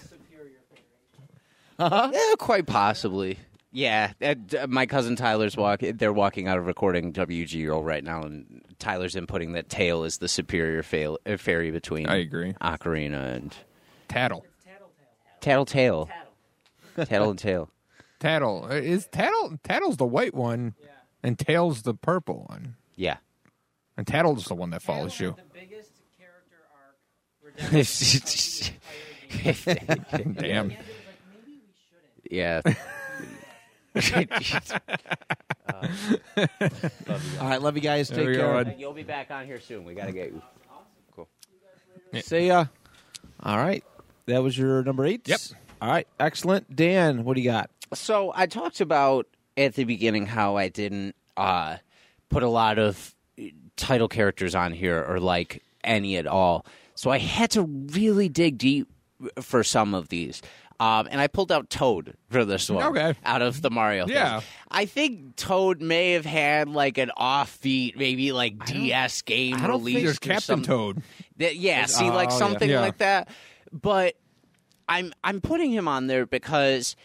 Yeah, quite possibly. Yeah, and, uh, my cousin Tyler's walk. They're walking out of recording WGO right now, and Tyler's inputting that Tael is the superior fail, uh, fairy between I agree. Ocarina and Tatl. Tattletale. Tatl and Tael. Tatl Uh, is Tatl. Tatl's the white one, and Tael's the purple one. Yeah. And Tatl's the one that follows you. The biggest character arc. Damn. Yeah. All right, love you guys. There Take we go, care. Ed. You'll be back on here soon. We got to get you. Cool. See ya. All right, that was your number eight. Yep. All right, excellent. Dan, what do you got? So I talked about at the beginning how I didn't uh, put a lot of uh, title characters on here or like any at all. So I had to really dig deep for some of these. Um, and I pulled out Toad for this one. Okay. Out of the Mario. thing. Yeah. I think Toad may have had like an offbeat, maybe like DS game I don't release. think there's Captain some- Toad. that, yeah, see, Oh, like yeah. something Yeah. like that. But I'm I'm putting him on there because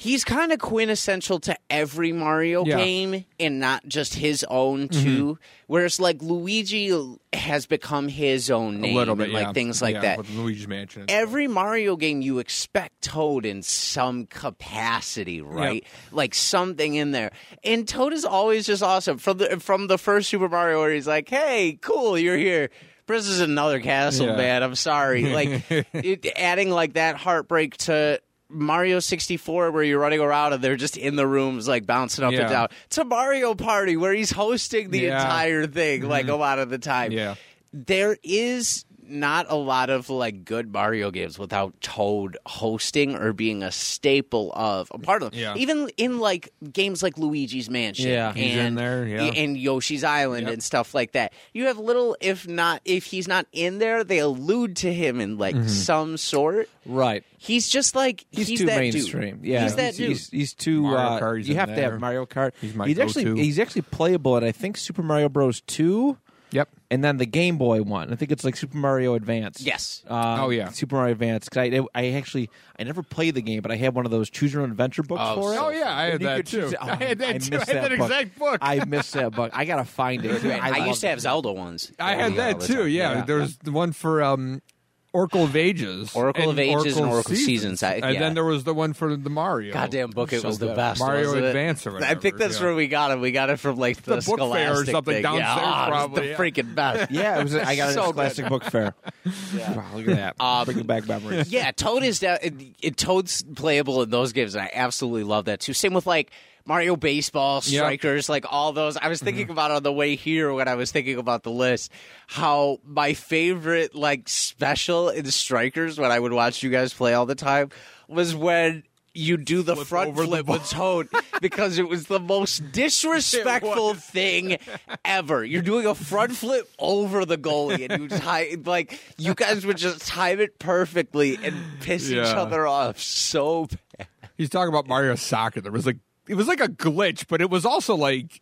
he's kind of quintessential to every Mario Yeah. Mm-hmm. game and not just his own too. Whereas like Luigi has become his own name a little bit, and like yeah. things like Yeah, that. Luigi's Mansion. Every Mario game, you expect Toad in some capacity, right? Like something in there. And Toad is always just awesome. From the from the first Super Mario, where he's like, "Hey, cool, you're here." This is another castle, man. I'm sorry. Like it, adding like that heartbreak to Mario 64, where you're running around and they're just in the rooms, like bouncing up Yeah. and down. To Mario Party, where he's hosting the Yeah. Mm-hmm. entire thing, like a lot of the time Yeah. there is not a lot of like good Mario games without Toad hosting or being a staple of a part of them. Yeah. Even in like games like Luigi's Mansion, Yeah, he's and, in there, yeah. and Yoshi's Island Yep. and stuff like that. You have little, if not, if he's not in there, they allude to him in like some sort. Right. He's just like He's, he's too that mainstream. Dude. Yeah, he's that he's, dude. He's, he's too. Mario uh, Kart, he's you in have to have Mario Kart. He's my actually he's actually playable at I think Super Mario Bros. two, Yep. And then the Game Boy one. I think it's like Super Mario Advance. yes. Um, Oh, yeah. Super Mario Advance. 'Cause I, I actually I never played the game, but I had one of those choose your own adventure books Oh, for it. Oh yeah, I had that could choose too. Oh, I had that I too. I had that that book. exact book. I missed that book. I gotta find it. I, love used to have Zelda ones. I had that too. time. Yeah, Yeah. there was the one for um, Oracle of Ages, Oracle of Ages and Oracle Seasons. I- and yeah. then there was the one for the Mario. Goddamn book! It So was the good. best. Mario wasn't it? Advance or I whatever, think that's yeah. where we got it. We got it from like the, The book fair or Scholastic something thing. downstairs, yeah, oh, it was probably, the yeah. freaking best. Yeah, it was. I got it So at good. Classic Book Fair. Wow, look at that. Um, Bringing back memories. yeah, Toad is that. It, it, Toad's playable in those games, and I absolutely love that too. Same with like Mario Baseball, Yep. Strikers, like all those. I was thinking mm-hmm. about on the way here when I was thinking about the list how my favorite like special in Strikers when I would watch you guys play all the time was when you do the Flip front over the flip ball. with Toad because it was the most disrespectful thing ever. You're doing a front flip over the goalie, and you time like you guys would just time it perfectly and piss each other off so bad. He's talking about Mario Soccer. There was like it was like a glitch, but it was also like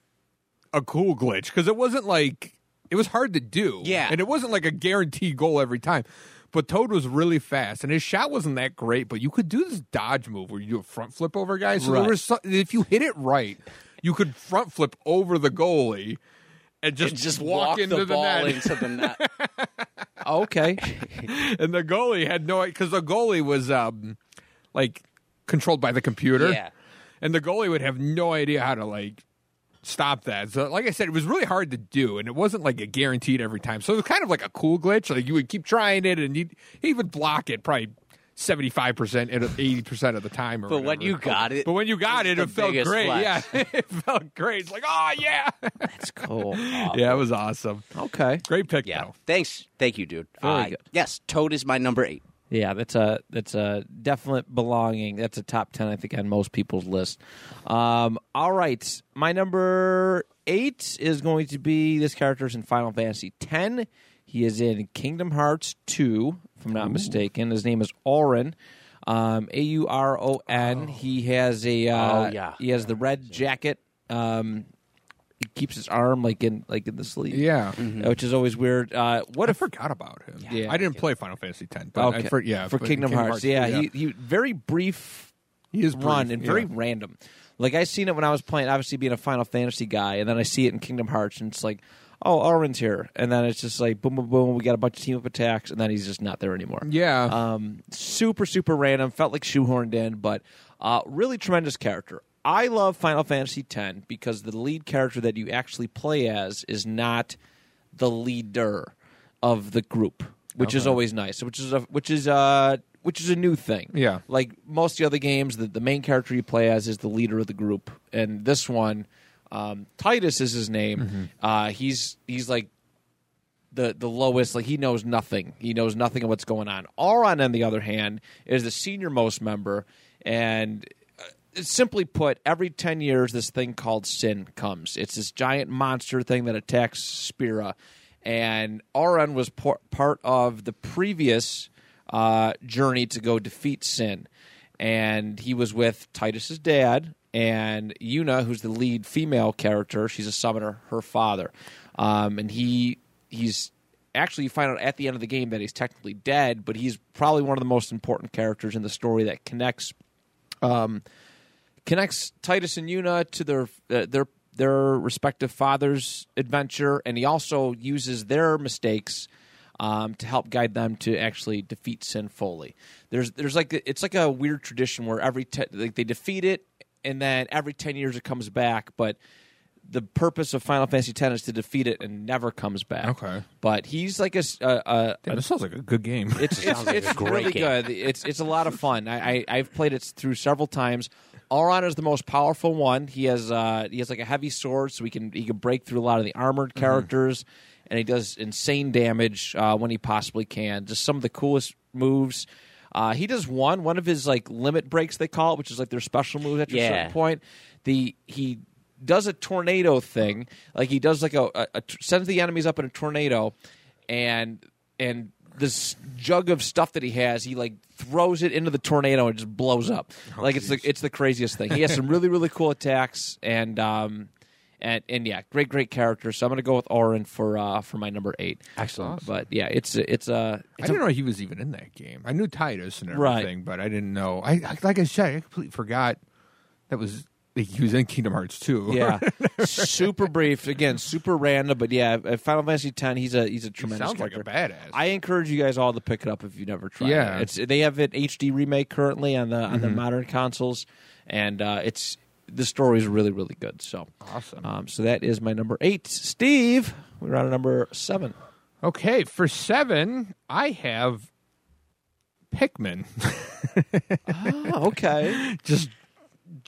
a cool glitch because it wasn't like it was hard to do. Yeah. and it wasn't like a guaranteed goal every time. But Toad was really fast, and his shot wasn't that great. But you could do this dodge move where you do a front flip over guys. So Right. there was so, if you hit it right, you could front flip over the goalie and just And just walk, walk, into the, the, ball net. into the net. Okay. and the goalie had no because the goalie was um like controlled by the computer. Yeah. And the goalie would have no idea how to like stop that. So, like I said, it was really hard to do, and it wasn't like a guaranteed every time. So it was kind of like a cool glitch. Like you would keep trying it, and he he would block it probably. Seventy five percent and eighty percent of the time, or But when you got it, but when you got it, it felt great. flex. Yeah, it felt great. It's like, oh yeah, That's cool. yeah, it was awesome. Okay. Great pick, Yeah. though. Thanks. Thank you, dude. Very Uh, good. Yes, Toad is my number eight. Yeah, that's a that's a definite belonging. That's a top ten, I think, on most people's list. Um, all right, my number eight is going to be this character's in Final Fantasy X. He is in Kingdom Hearts two, if I'm not mistaken. His name is Auron. Um, A U R O N. He has a uh, Oh, yeah. He has the red jacket. Um, he keeps his arm like in like in the sleeve. Yeah, uh, which is always weird. Uh, what I if forgot about him. Yeah. I didn't play Final Fantasy X, but I for, yeah, for but Kingdom, Hearts. Yeah, He, he very brief he is run brief, and yeah. very random. Like I seen it when I was playing, obviously being a Final Fantasy guy, and then I see it in Kingdom Hearts, and it's like, oh, Auron's here, and then it's just like boom, boom, boom. We got a bunch of team up attacks, and then he's just not there anymore. Yeah, Um, super, super random. Felt like shoehorned in, but uh, really tremendous character. I love Final Fantasy X because the lead character that you actually play as is not the leader of the group, which is always nice. Which is a which is uh which is a new thing. Yeah. like most of the other games, the, the main character you play as is the leader of the group, and this one, um, Tidus is his name. Uh, he's he's like the the lowest like he knows nothing he knows nothing of what's going on Auron on the other hand is the senior most member and simply put every 10 years this thing called sin comes. It's this giant monster thing that attacks Spira. And Auron was por- part of the previous uh, journey to go defeat sin. And he was with Tidus's dad and Yuna, who's the lead female character. She's a summoner, her father, um, and he he's actually you find out at the end of the game that he's technically dead, but he's probably one of the most important characters in the story that connects um, connects Tidus and Yuna to their uh, their their respective fathers' adventure, and he also uses their mistakes um, to help guide them to actually defeat sin fully. There's there's like it's like a weird tradition where every te- like they defeat it, and then every ten years it comes back, but. The purpose of Final Fantasy X is to defeat it and never comes back. Okay. but he's like a, s- a- a- Damn, this sounds like a good game. it's it's, Sounds like it's great really game. good. It's it's a lot of fun. I, I I've played it through several times. Auron is the most powerful one. He has uh he has like a heavy sword, so he can he can break through a lot of the armored Mm-hmm. characters, and he does insane damage uh, when he possibly can. Just some of the coolest moves. Uh, he does one one of his like limit breaks they call it, which is like their special move at a Yeah. certain point. The he does a tornado thing, like he does like a, a, a sends the enemies up in a tornado, and and this jug of stuff that he has, he like throws it into the tornado and just blows up. like it's the it's the craziest thing. He has some really really cool attacks and um and and yeah, great great character. So I'm gonna go with Auron for uh for my number eight. Excellent. But yeah, it's it's uh I it's a, didn't know he was even in that game. I knew Tidus and Right. everything, but I didn't know. I I- like I said, I completely forgot that was he was in Kingdom Hearts too. yeah, super brief again, super random, but yeah, at Final Fantasy X, he's a he's a he tremendous sounds like a badass. I encourage you guys all to pick it up if you've never tried Yeah. it. It's they have an HD remake currently on the on the Mm-hmm. modern consoles, and uh, it's the story is really really good. So awesome. um, so that is my number eight. Steve, we're on number seven. okay, for seven, I have Pikmin. Oh, okay. Just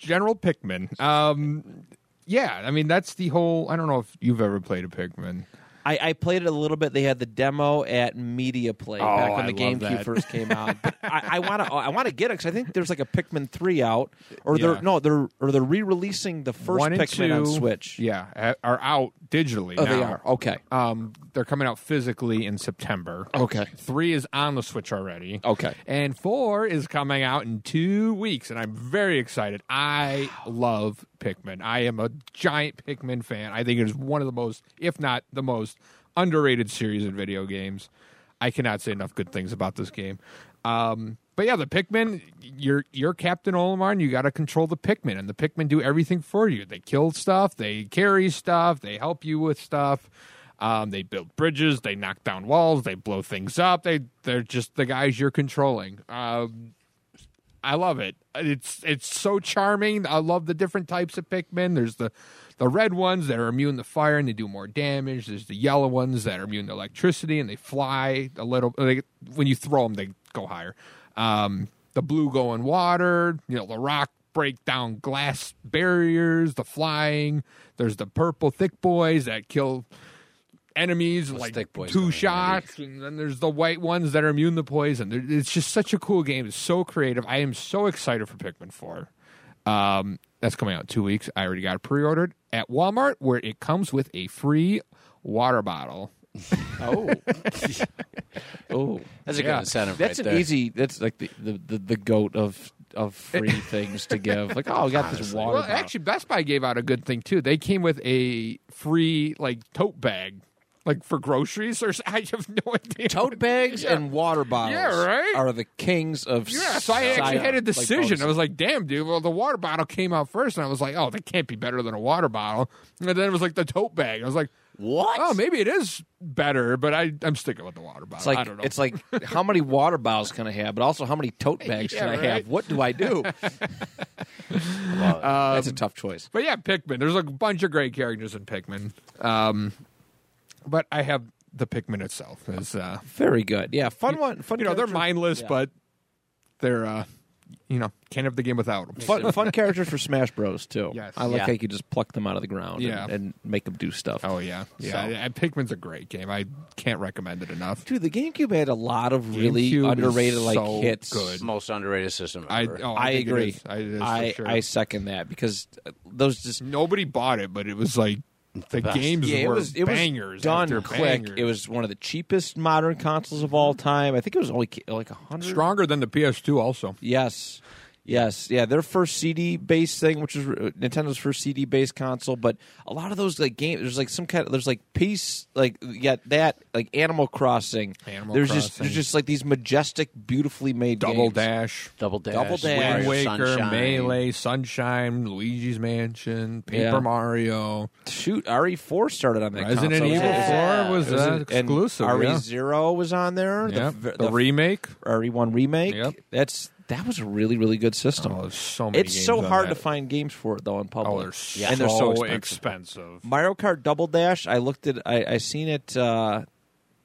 general Pikmin. Um, yeah, I mean that's the whole. I don't know if you've ever played a Pikmin. I, I played it a little bit. They had the demo at Media Play Oh, back when the GameCube first came out. But I want to I want to get it because I think there's like a Pikmin three out, or they're no they're or they're re-releasing the first One Pikmin on Switch. Yeah, are out digitally. Oh, now. they are okay. Um, they're coming out physically in September. Okay. Three is on the Switch already. Okay. And four is coming out in two weeks, and I'm very excited. I love Pikmin. I am a giant Pikmin fan. I think it is one of the most, if not the most, underrated series in video games. I cannot say enough good things about this game. Um, but yeah, the Pikmin, you're you're Captain Olimar, and you got to control the Pikmin, and the Pikmin do everything for you. They kill stuff, they carry stuff, they help you with stuff. Um, they build bridges, they knock down walls, they blow things up. They they're just the guys you're controlling. Um, I love it. It's it's so charming. I love the different types of Pikmin. There's the the red ones that are immune to fire and they do more damage. There's the yellow ones that are immune to electricity and they fly a little. They, when you throw them, they go higher. Um, the blue go in water. You know, the rock break down glass barriers. The flying. There's the purple thick boys that kill enemies like thick two shots and then there's the white ones that are immune to poison it's just such a cool game it's so creative i am so excited for pikmin 4 um, that's coming out in two weeks i already got it pre-ordered at walmart where it comes with a free water bottle Oh, oh, That's a Yeah. good incentive. that's right an there. easy. That's like the, the, the, the goat of of free things to give. Like, oh, we got this water. well bottle. actually best buy gave out a good thing too they came with a free like tote bag like for groceries or i have no idea tote bags Yeah. and water bottles Yeah, right? are the kings of Yeah, so I actually had a decision. bonus. I was like, damn, dude, well, the water bottle came out first, and I was like, oh, that can't be better than a water bottle. And then it was like the tote bag. I was like, What? oh, maybe it is better, but I, I'm sticking with the water bottle. It's like I don't know. it's like how many water bottles can I have, but also how many tote bags Yeah, can I have? What do I do? That's a tough choice. but yeah, Pikmin. There's a bunch of great characters in Pikmin. Um, but I have the Pikmin itself. Is uh, Very good. Yeah, fun one. Fun. you know, they're character- mindless, Yeah. but they're uh, you know, can't have the game without them. Fun, fun characters for Smash Bros. too. Yes. I like Yeah. how you could just pluck them out of the ground Yeah. and, and make them do stuff. Oh yeah, yeah. So- yeah, Pikmin's a great game. I can't recommend it enough. Dude, the GameCube had a lot of really GameCube is underrated like so hits. good. most underrated system I, ever. oh, I, think it agree. is. I, it is for I, sure. I second that because uh, those just nobody bought it, but it was like the best. games yeah, it were was it bangers. was done after quick. bangers. It was one of the cheapest modern consoles of all time. I think it was only like a hundred. stronger than the PS2. Also, Yes. Yes, yeah, their first CD based thing, which is uh, Nintendo's first CD based console, but a lot of those like games, there's like some kind of there's like peace, like yeah, that like Animal Crossing. Animal there's just there's just like these majestic, beautifully made Double games. Dash, Double Dash, Double Dash. Wind Waker, Sunshine. Melee, Sunshine, Luigi's Mansion, Paper Yeah. Mario. Shoot, RE4 started on that. Resident console. Evil Yeah. 4 was It was uh, exclusive. RE yeah. Zero was on there. Yeah. The, The, remake. RE1 remake. Yep. That's that was a really really good system. Oh, so many. it's games so hard that. to find games for it though in public. Oh, they're so, and they're so expensive. expensive. Mario Kart Double Dash. I looked at. I, I seen it. Uh,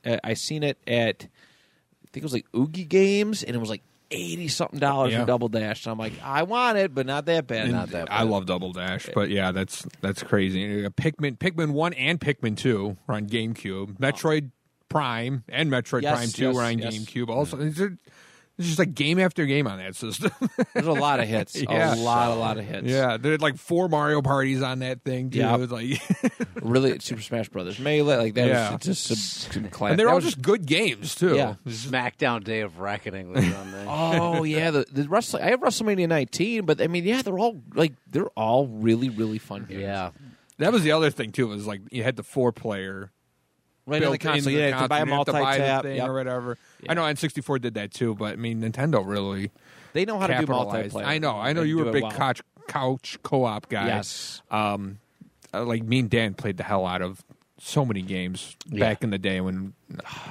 I I seen it at. I think it was like Oogie Games, and it was like eighty something dollars Yeah. for Double Dash. And I'm like, I want it, but not that bad. And not that. I love Double Dash, but yeah, that's that's crazy. Pikmin, Pikmin One and Pikmin Two were on GameCube. Metroid Prime and Metroid Yes, Prime Two yes, were on yes. GameCube. Also, it's, a- it's just like game after game on that system. There's a lot of hits. Yeah. A lot, a lot of hits. yeah, there had like four Mario parties on that thing. Too. Yeah. It was like, really. Super Smash Brothers Melee, like that Yeah. was just some, some class. and they're that all just good games too. Yeah. SmackDown Day of Reckoning was on there. Oh yeah, the, the wrestling. I have WrestleMania 19, but I mean, yeah, they're all like they're all really, really fun games. yeah. That was the other thing too. Was like you had the four player right on the built console. into Yeah, the you have to buy a console. You have to buy the multi-tap. thing Yep. or whatever. Yeah. I know N64 did that too, but I mean Nintendo really They know how to do capitalized. multiplayer. I know. I know They you do were a big well. couch couch co-op guy. Yes. Um, uh, like me and Dan played the hell out of so many games back in the day when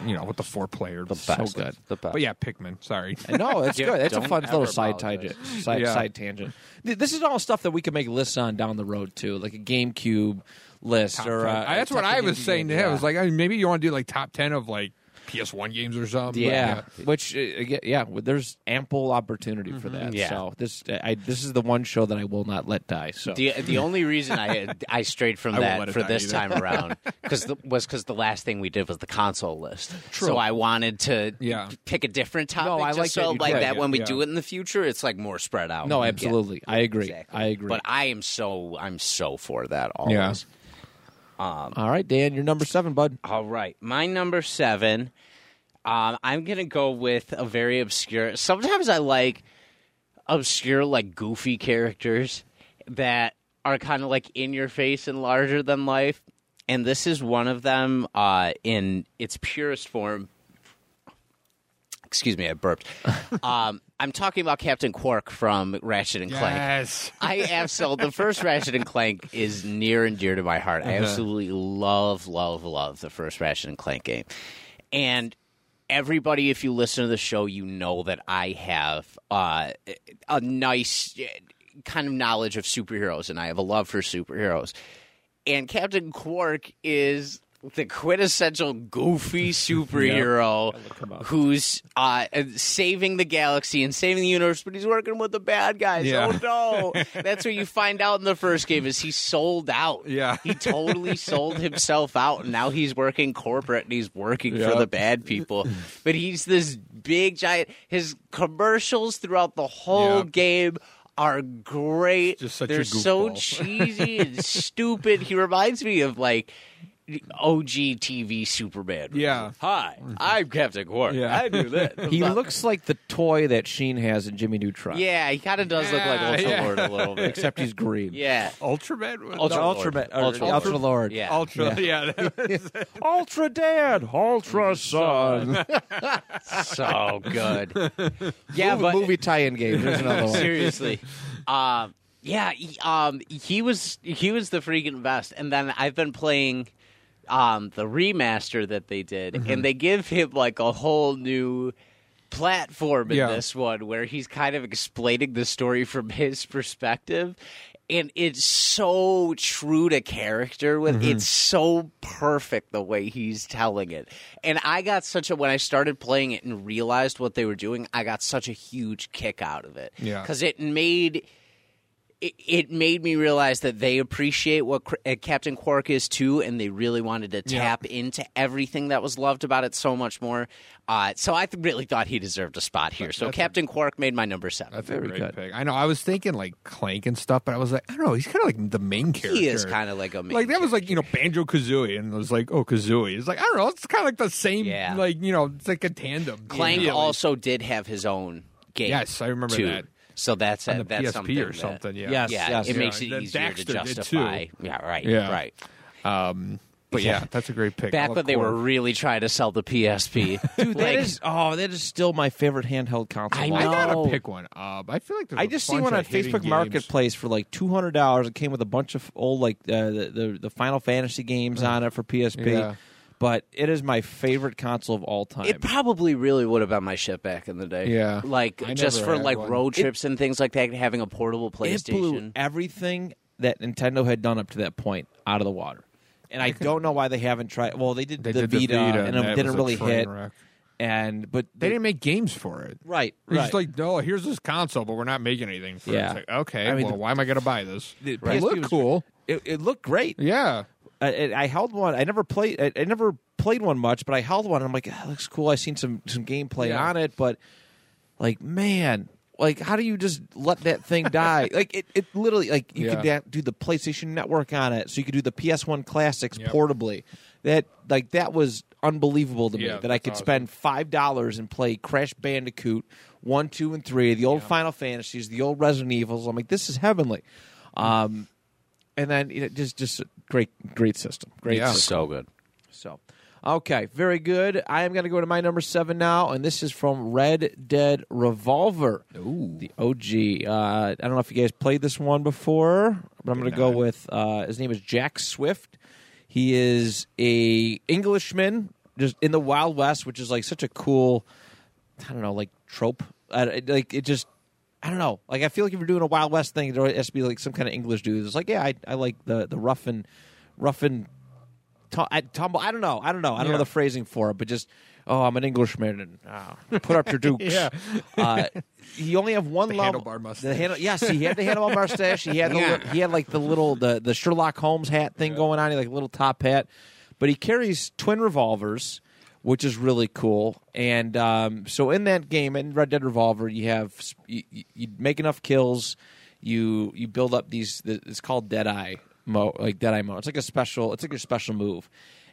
you know with the four player. The So best. good. The best. But yeah, Pikmin. Sorry. No, it's Yeah, good. It's a fun little side tangent. Side, Yeah. side tangent. This is all stuff that we can make lists on down the road too, like a GameCube list Top or uh, I- that's what I was saying to games. him. I was like, I mean, maybe you want to do like top ten of like PS1 games or something. Yeah, which uh, yeah, there's ample opportunity for that. Yeah. So this, I this is the one show that I will not let die. So The the only reason I I strayed from I that for this either. time around because was because the last thing we did was the console list. True. So I wanted to Yeah. pick a different topic. No, I just like so that like did. that when we Yeah. do it in the future, it's like more spread out. no, absolutely, I agree. Exactly. I agree. But I am so I'm so for that always. Yeah. all right, Dan, you're number seven, bud. All right, my number seven. Um, I'm gonna go with a very obscure. Sometimes I like obscure, like goofy characters that are kind of like in your face and larger than life. And this is one of them uh, in its purest form. Excuse me, I burped. um, I'm talking about Captain Quark from Ratchet and Clank. Yes. I absolutely the first Ratchet and Clank is near and dear to my heart. I absolutely love, love, love the first Ratchet and Clank game, and everybody, if you listen to the show, you know that I have uh, a nice kind of knowledge of superheroes, and I have a love for superheroes. And Captain Quark is the quintessential goofy superhero who's uh, saving the galaxy and saving the universe, but he's working with the bad guys. Yeah. Oh no! That's what you find out in the first game is he sold out. Yeah. he totally sold himself out, and now he's working corporate and he's working for the bad people. But he's this big giant. His commercials throughout the whole Yep. game are great. Just such They're so cheesy and stupid. He reminds me of like OG TV Superman. Yeah. Hi, I'm Captain Quark. Yeah. I do that. He looks like the toy that Sheen has in Jimmy Neutron. Yeah, he kind of does look like Ultra yeah. Lord a little bit. except he's green. Yeah. Ultraman. was- Ultra No, Lord. Ultra, or, Ultra Ultra, Lord. Lord. Yeah. Ultra. Yeah. that was- Ultra Dad, Ultra Son. so good. Yeah, movie, but movie tie-in game. There's another one. seriously, um, yeah, he, um, he was he was the freaking best. And then I've been playing um, the remaster that they did, Mm-hmm. and they give him like a whole new platform in Yeah. this one where he's kind of explaining the story from his perspective. And it's so true to character with Mm-hmm. it's so perfect the way he's telling it. And I got such a when I started playing it and realized what they were doing, I got such a huge kick out of it. Yeah. Cuz it made it, it made me realize that they appreciate what Cr- uh, Captain Quark is too, and they really wanted to Yeah. tap into everything that was loved about it so much more. Uh, so I th- really thought he deserved a spot here. So That's a- Captain Quark made my number seven. That's Very a great good. pick. I know. I was thinking like Clank and stuff, but I was like, I don't know. He's kind of like the main character. he is kind of like a main like that was like you know Banjo Kazooie, and it was like oh Kazooie. It's like I don't know. It's kind of like the same. Yeah. Like you know, it's like a tandem. Clank Yeah. also did have his own game. Yes, I remember too. that. So that's on the that's PSP something or that- something. Yeah. Yes. Yeah, it Yeah, makes it that easier Daxter to did, too. justify. Yeah, right. Yeah. Right. Um, but yeah, that's a great pick. I Back when they were really trying to sell the PSP. Dude, that Like- is oh, that is still my favorite handheld console. I of all I gotta pick one. Uh, I feel like there's I a just see one on Facebook games. Marketplace for like two hundred dollars. It came with a bunch of old like uh, the, the the Final Fantasy games on it for PSP. Yeah. But it is my favorite console of all time. It probably really would have been my shit back in the day. Yeah. like I just for like one. road trips and things like that. Having a portable it blew PlayStation. everything that Nintendo had done up to that point out of the water. And I don't know why they haven't tried. Well, they did They the, did Vita, and it didn't really hit. wreck. And but They didn't make games for it. right, It's right. just like, no, here's this console, but we're not making anything for Yeah. it. It's like, okay, I mean, well, the- why am I going to buy this? The It PSP looked cool. it, it looked great. Yeah. I, I held one. I never played. I, I never played one much, but I held one. And I'm like, "Ah, that looks cool. I seen some some gameplay Yeah. on it, but like, man, like, how do you just let that thing die? like, it, it literally like you could Yeah. da- do the PlayStation Network on it, so you could do the PS1 classics Yep. portably. That like that was unbelievable to me Yeah, that I could awesome. spend five dollars and play Crash Bandicoot one, two, and three, the old Final Fantasies, the old Resident Evils. I'm like, this is heavenly. Um, and then you know, just just great great system, great Yeah. system. so good. So, okay, very good. I am going to go to my number seven now, and this is from Red Dead Revolver, Ooh. the OG. Uh, I don't know if you guys played this one before, but I'm going to go with uh, his name is Jack Swift. He is a Englishman, just in the Wild West, which is like such a cool, I don't know, like trope. Uh, like it just. I don't know. Like I feel like if you're doing a Wild West thing, there has to be like some kind of English dude. It's like, yeah, I, I like the the rough and rough and tu- I, tumble. I don't know. I don't know. I don't know the phrasing for it, but just "Oh, I'm an Englishman," and uh, put up your dukes. Yeah. uh, he only have one The level. handlebar mustache. The handle, yes, he had the handlebar mustache. He had the, Yeah. li- he had like the little the, the Sherlock Holmes hat thing going on. He had, like a little top hat, but he carries twin revolvers, which is really cool. And um, so in that game, in Red Dead Revolver, you have you, you- make enough kills, you you build up these. It's called Deadeye mode, like Deadeye mode. It's like a special. It's like a special move.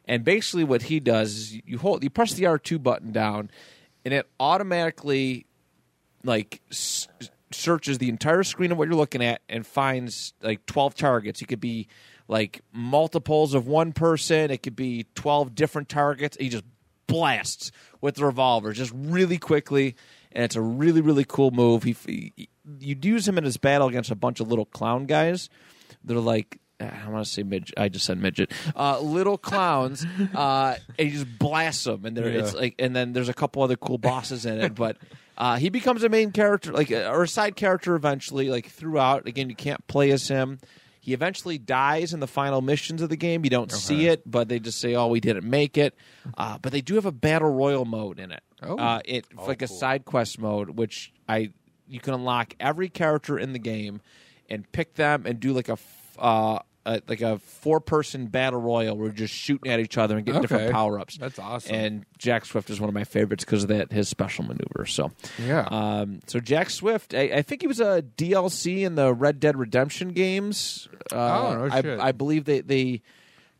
And basically, what he does is you hold, you press the R two button down, and it automatically like s- searches the entire screen of what you're looking at and finds like 12 targets. It could be like multiples of one person. It could be 12 different targets. He just blasts with the revolver just really quickly, and it's a really really cool move. He, he you'd use him in his battle against a bunch of little clown guys. They're like. I want to say midget. I just said midget. Uh, little clowns, uh, and he just blasts them, and there it's like, and then there's a couple other cool bosses in it. But uh, he becomes a main character, like uh, or a side character eventually. Like throughout, again, you can't play as him. He eventually dies in the final missions of the game. You don't see it, but they just say, "Oh, we didn't make it." Uh, but they do have a battle royal mode in it. Oh. Uh, it like a side quest mode, which I you can unlock every character in the game and pick them and do like a Uh, a, like a four-person battle royal where you're just shooting at each other and getting different power-ups. That's awesome. And Jack Swift is one of my favorites because of that his special maneuver. So Yeah. um, so Jack Swift, I, I think he was a DLC in the Red Dead Redemption games. Uh, Oh, no I, shit. I believe they they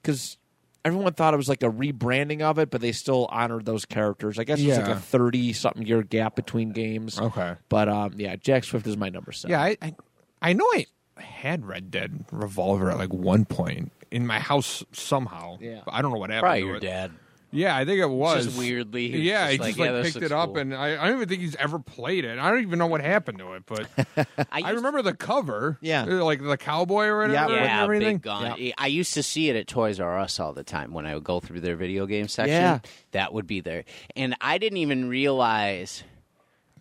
because everyone thought it was like a rebranding of it, but they still honored those characters. I guess it's like a thirty something year gap between games. Okay. but um, yeah, Jack Swift is my number seven. Yeah, I, I I know I had Red Dead Revolver at like one point in my house somehow. Yeah. But I don't know what happened. Probably to your it. dad. Yeah, I think it was Just weirdly, he was Yeah, just he like, just "Yeah, like this picked looks it up, cool." and I, I don't even think he's ever played it. I don't even know what happened to it, but I, I used- remember the cover. Yeah. Uh, like the cowboy or whatever. Yeah, and Yeah, everything. big gun. I used to see it at Toys R Us all the time when I would go through their video game section. Yeah. That would be there. And I didn't even realize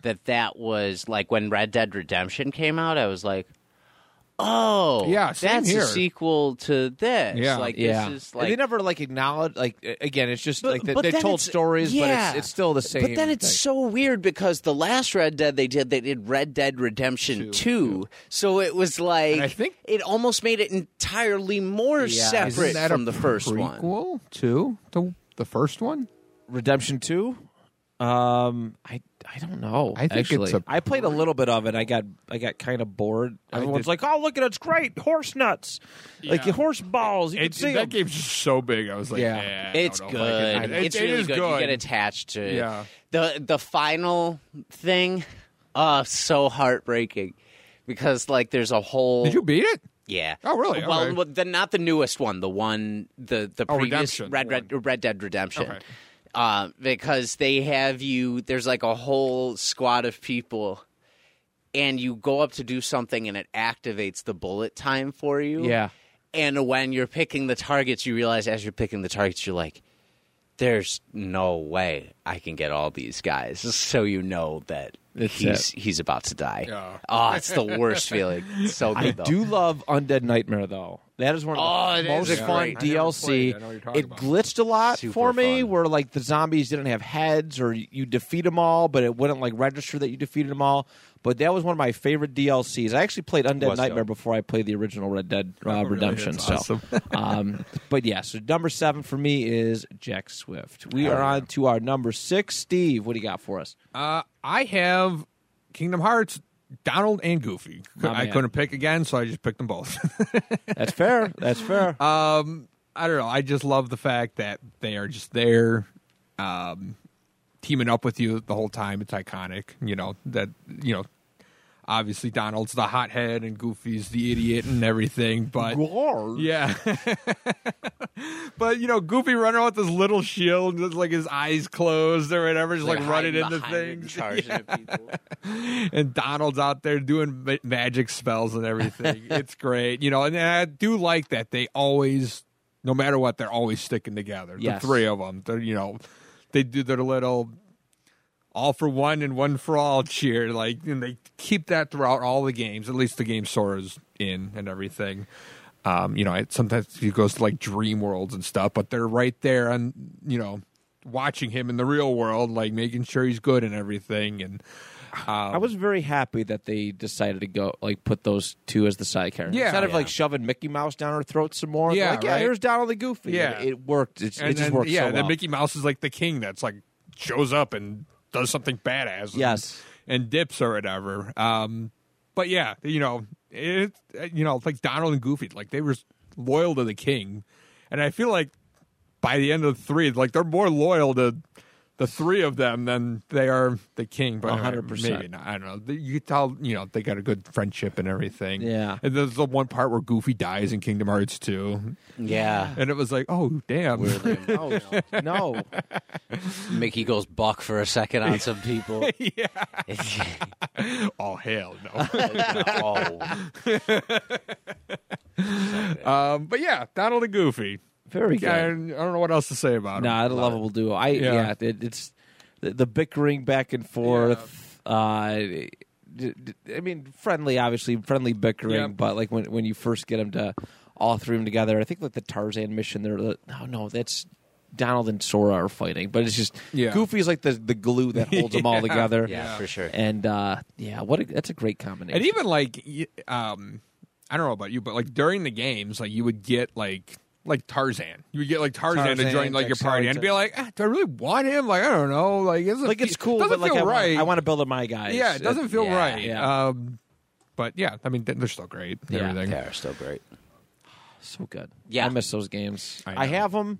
that that was like when Red Dead Redemption came out, I was like, oh, Yeah, same that's here. a sequel to this. Yeah. Like, yeah. this is And like. they never like acknowledge like a- again. It's just like they, but they then told it's- stories, yeah. but it's, it's still the same. But then it's thing. so weird because the last Red Dead they did, they did Red Dead Redemption 2. So it was like, And I think- it almost made it entirely more Yeah. separate Isn't that from a the first one. prequel to the the first one? Redemption Two. Um, I I don't know. I think actually. it's a- I played a little bit of it. I got I got kind of bored. Everyone's like, "Oh, look at it! It's great! Horse nuts, like Yeah. horse balls. You can It, see that 'em." game's just so big. I was like, Yeah. yeah, I It's don't good. know if I can- it's it- it really is good. You get attached to it. Yeah. The the final thing, uh, so heartbreaking because like there's a whole. Did you beat it? Yeah. Oh, really? Well, Okay. well, the not the newest one, the one the the Oh, previous Redemption Red Red Red Dead Redemption. Okay. Uh, because they have you. There's like a whole squad of people. And you go up to do something, and it activates the bullet time for you. Yeah. And when you're picking the targets, you realize as you're picking the targets, you're like, "There's no way I can get all these guys." So you know that It's he's he's about to die. Yeah. Oh, it's the worst feeling. It's so good I though. do love Undead Nightmare though. That is one of Oh, the it most fun great. DLC. it. I know what you're talking It about. glitched a lot Super for me, fun. where like the zombies didn't have heads, or you defeat them all, but it wouldn't like register that you defeated them all. But that was one of my favorite DLCs. I actually played Undead Nightmare dope. before I played the original Red Dead uh, Oh, really? Redemption. That's so, um, but yeah, so number seven for me is Jack Swift. We are on to our number six. Steve, what do you got for us? Uh, I have Kingdom Hearts, Donald and Goofy. My I man. couldn't pick again, so I just picked them both. That's fair. That's fair. um, I don't know. I just love the fact that they are just there, um, teaming up with you the whole time. It's iconic. You know that. You know, obviously Donald's the hothead and Goofy's the idiot and everything. But yeah, but you know, Goofy running with his little shield, just like his eyes closed or whatever, just like, running hiding into behind and things. charging people. and Donald's out there doing ma- magic spells and everything. it's great, you know. And I do like that they always, no matter what, they're always sticking together. Yes. The three of them, they're you know, they do their little all for one and one for all cheer, like, and they keep that throughout all the games. At least the game Sora's in and everything. Um, you know, it, sometimes he goes to like dream worlds and stuff, but they're right there, and you know, watching him in the real world, like making sure he's good and everything. And I was very happy that they decided to go like put those two as the side characters Yeah. instead of Yeah. like shoving Mickey Mouse down her throat some more. Yeah, like, yeah, right? here's Donald the Goofy. Yeah. And it worked. It's, and it just worked. yeah, so then. Mickey Mouse is like the king that's like shows up and does something badass. and- Yes. and, dips or whatever. Um, but yeah, you know, it you know like Donald and Goofy, like they were loyal to the king, and I feel like by the end of three, like they're more loyal to. The three of them, then they are the king. But 100%. maybe not. I don't know. You could tell, you know, they got a good friendship and everything. Yeah. And there's the one part where Goofy dies in Kingdom Hearts 2. Yeah. And it was like, oh, damn. oh no, no. Mickey goes buck for a second on some people. yeah. oh, hell no. oh. um, but yeah, Donald and Goofy. Very good. I, I don't know what else to say about it. No, them. a lovable duo. I yeah, Yeah. it, it's the, the bickering back and forth. Uh, d- d- I mean, friendly, obviously, friendly bickering. Yeah. But like when when you first get them to all three of them together, I think like the Tarzan mission. They're no, no, that's Donald and Sora are fighting, but it's just Yeah. is like the the glue that holds them all together. Yeah, for sure. And uh, yeah, what a, that's a great combination. And even like, um, I don't know about you, but like during the games, like you would get like like Tarzan. You would get like Tarzan, to join like your party and be like, ah, do I really want him? Like I don't know. Like it's like it's cool, Doesn't but like feel I, want- right. I want to build up my guys. yeah, it doesn't feel yeah, right. yeah. Um, but yeah, I mean they're still great. Yeah. everything. They're still great. so good. Yeah. I miss those games. I I, have them.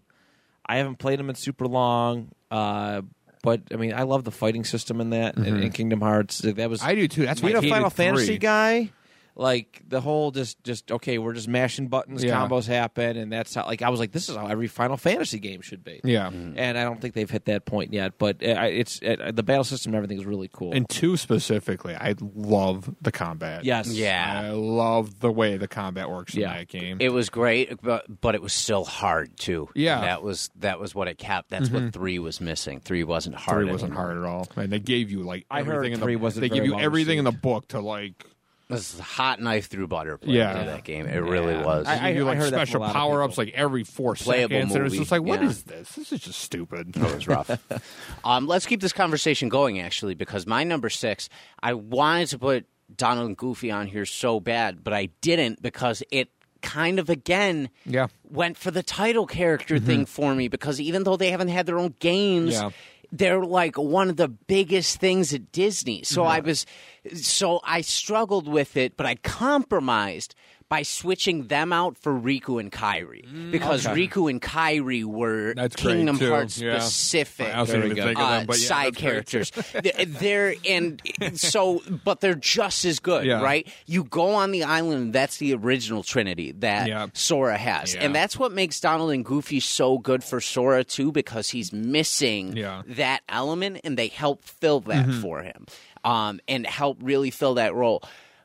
I haven't played them in super long. Uh, but I mean, I love the fighting system in that in, in Kingdom Hearts. That was Mm-hmm. I do too. That's why being I a hated Final three. Fantasy guy. Like the whole just just okay, we're just mashing buttons, Yeah. combos happen, and that's how. Like I was like, this is how every Final Fantasy game should be. Yeah. And I don't think they've hit that point yet. But uh, it's uh, the battle system and everything is really cool. And two specifically, I love the combat. yes, Yeah. I love the way the combat works Yeah. in that game. It was great, but but it was still hard too. Yeah. that was that was what it kept. That's what three was missing. Three wasn't hard. three wasn't anymore. hard at all, and they gave you like I heard in three the, wasn't They give very you well everything in the book to like. It was a hot knife through butter. Playing Yeah. through that game. It really was. I- They give you like heard that from a special power ups like every four Playable seconds, and it's movie, just like, what yeah. is this? This is just stupid. It was rough. um, let's keep this conversation going, actually, because my number six, I wanted to put Donald and Goofy on here so bad, but I didn't because it kind of again Yeah. went for the title character thing for me because even though they haven't had their own games. Yeah. They're like one of the biggest things at Disney. So I was, so I struggled with it, but I compromised by switching them out for Riku and Kairi because Riku and Kairi were That's Kingdom. Hearts Yeah. specific I also even think uh, them, yeah, side characters. They- they're and so, but they're just as good, Yeah. right? You go on the island, that's the original Trinity that. Sora has, and that's what makes Donald and Goofy so good for Sora too, because he's missing. Mm-hmm. that element, and they help fill that for him, um, and help really fill that role.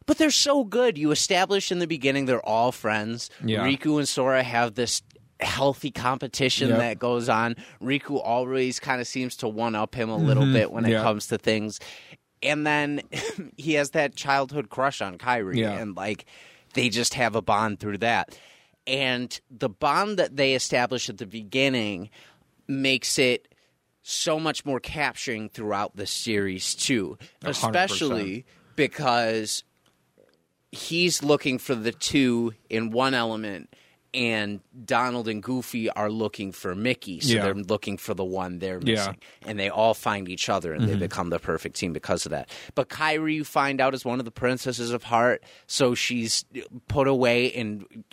But they're so good. You establish in the beginning they're all friends. Yeah. Riku and Sora have this healthy competition Yep. that goes on. Riku always kind of seems to one up him a little bit when it Mm-hmm. Comes to things. And then he has that childhood crush on Kairi. Yeah. And like they just have a bond through that. And the bond that they establish at the beginning makes it so much more capturing throughout the series too. 100%. Especially because he's looking for the two in one element and Donald and Goofy are looking for Mickey, so Yeah. they're looking for the one they're Yeah. missing. And they all find each other and they mm-hmm. become the perfect team because of that. But Kairi, you find out, is one of the princesses of heart, so she's put away, and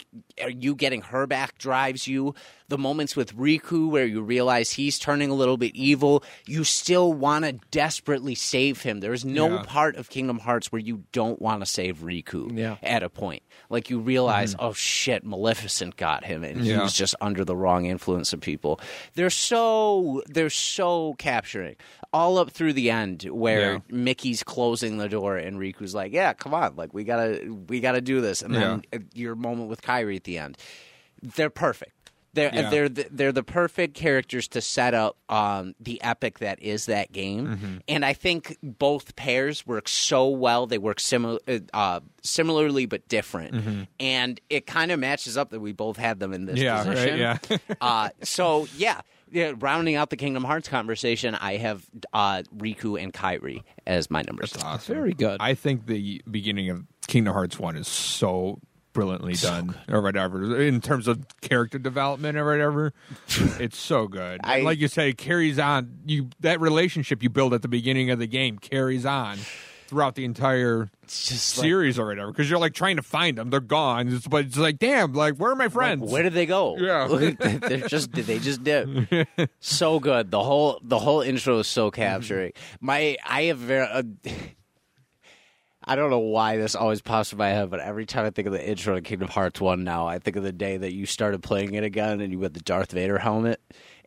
are you getting her back drives you. The moments with Riku where you realize he's turning a little bit evil, you still want to desperately save him. There is no Yeah. part of Kingdom Hearts where you don't want to save Riku Yeah. at a point. Like you realize, oh shit, Maleficent got him, and he Yeah. was just under the wrong influence of people. They're so they're so capturing all up through the end where. Mickey's closing the door and Riku's like, "Yeah, come on, like we gotta we gotta do this," and then uh, your moment with Kairi at the end, they're perfect. They're Yeah. they're the, they're the perfect characters to set up um, the epic that is that game, Mm-hmm. and I think both pairs work so well. They work similar, uh, similarly but different, and it kind of matches up that we both had them in this Mm-hmm. Yeah, right, position. yeah. uh, so yeah, Yeah, rounding out the Kingdom Hearts conversation, I have uh, Riku and Kairi as my numbers. six. Awesome. Very good. I think the beginning of Kingdom Hearts one is so brilliantly done, or whatever, in terms of character development or whatever. it's so good. I- like you say, it carries on. You that relationship you build at the beginning of the game carries on throughout the entire just like, series or whatever. Because you're like trying to find them, they're gone. It's, but it's like, damn, like where are my friends? where did they go? Yeah. they're just did they just did so good. The whole the whole intro is so capturing. My I have very. Uh, I don't know why this always pops in my head, but every time I think of the intro to Kingdom Hearts 1 now, I think of the day that you started playing it again and you had the Darth Vader helmet.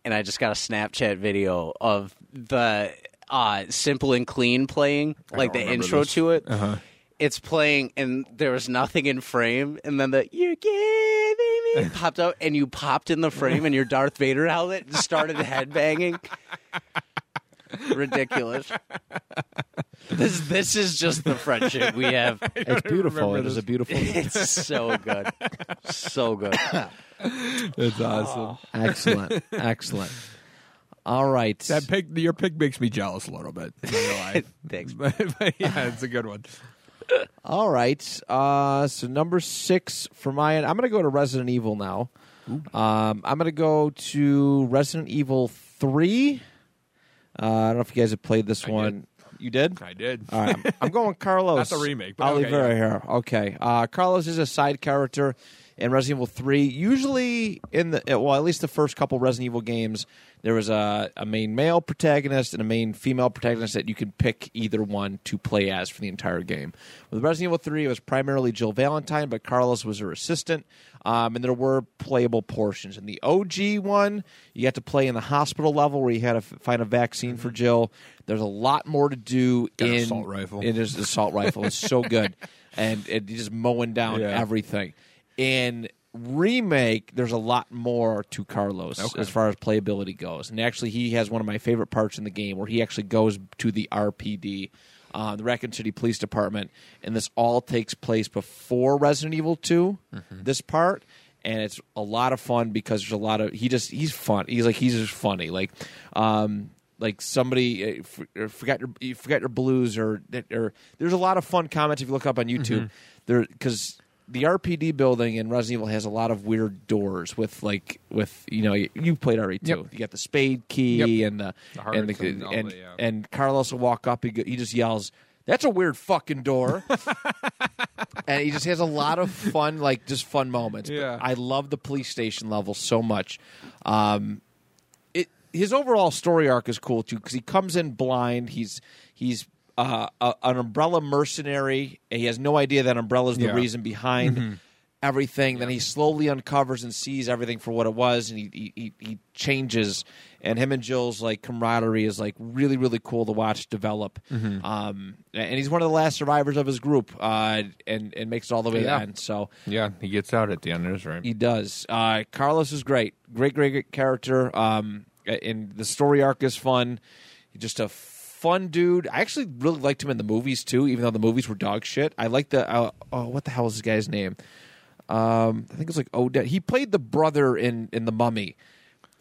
And I just got a Snapchat video of the uh, Simple and Clean playing, like the intro this. to it. Uh-huh. It's playing and there was nothing in frame, and then the "You're giving me" popped up, and you popped in the frame, and your Darth Vader helmet and started headbanging. Ridiculous. This this is just the friendship we have. it's beautiful. remember It is this. a beautiful. It's so good, so good. It's awesome. excellent, excellent. All right. That pick, your pick makes me jealous a little bit. I'm not. Thanks. but, but yeah, it's a good one. All right. Uh, so number six for my end, I'm going to go to Resident Evil now. Um, I'm going to go to Resident Evil three. Uh, I don't know if you guys have played this I one. You did. I did. All right, I'm, I'm going Carlos. Not the remake, but Oliveira okay, here. Okay, uh, Carlos is a side character in Resident Evil Three. Usually, in the well, at least the first couple Resident Evil games, there was a, a main male protagonist and a main female protagonist that you could pick either one to play as for the entire game. With Resident Evil Three, it was primarily Jill Valentine, but Carlos was her assistant. Um, and there were playable portions. In the OG one, you had to play in the hospital level where you had to f- find a vaccine for Jill. There's a lot more to do Got in assault rifle. It is assault rifle. It's so good, and it just mowing down Yeah. everything. In remake, there's a lot more to Carlos Okay. as far as playability goes, and actually, he has one of my favorite parts in the game where he actually goes to the RPD. Uh, the Raccoon City Police Department, and this all takes place before Resident Evil 2. Mm-hmm. This part, and it's a lot of fun because there's a lot of he just he's fun. He's like he's just funny. Like, um, like somebody uh, f- forgot your you forgot your blues or or there's a lot of fun comments if you look up on YouTube. Mm-hmm. There because the RPD building in Resident Evil has a lot of weird doors with like with you know you, you played RE2. Yep. You got the spade key Yep. and the, The and the, and all and, the, yeah. and Carlos will walk up. He, he just yells. That's a weird fucking door, and he just has a lot of fun, like just fun moments. But Yeah. I love the police station level so much. Um, it his overall story arc is cool too because he comes in blind. He's he's uh, a, an umbrella mercenary. And he has no idea that umbrella is the Yeah. Mm-hmm. reason behind everything. Then he slowly uncovers and sees everything for what it was, and he he, he, he changes. And him and Jill's like camaraderie is like really really cool to watch develop. Mm-hmm. Um, and he's one of the last survivors of his group, uh, and and makes it all the way to the end. So Yeah, he gets out at the end. That's right. he does. Uh, Carlos is great. Great, great, great character. Um, and the story arc is fun. Just a fun dude. I actually really liked him in the movies too, even though the movies were dog shit. I like the uh, oh, what the hell is this guy's name? Um, I think it's like Oded. He played the brother in in the Mummy.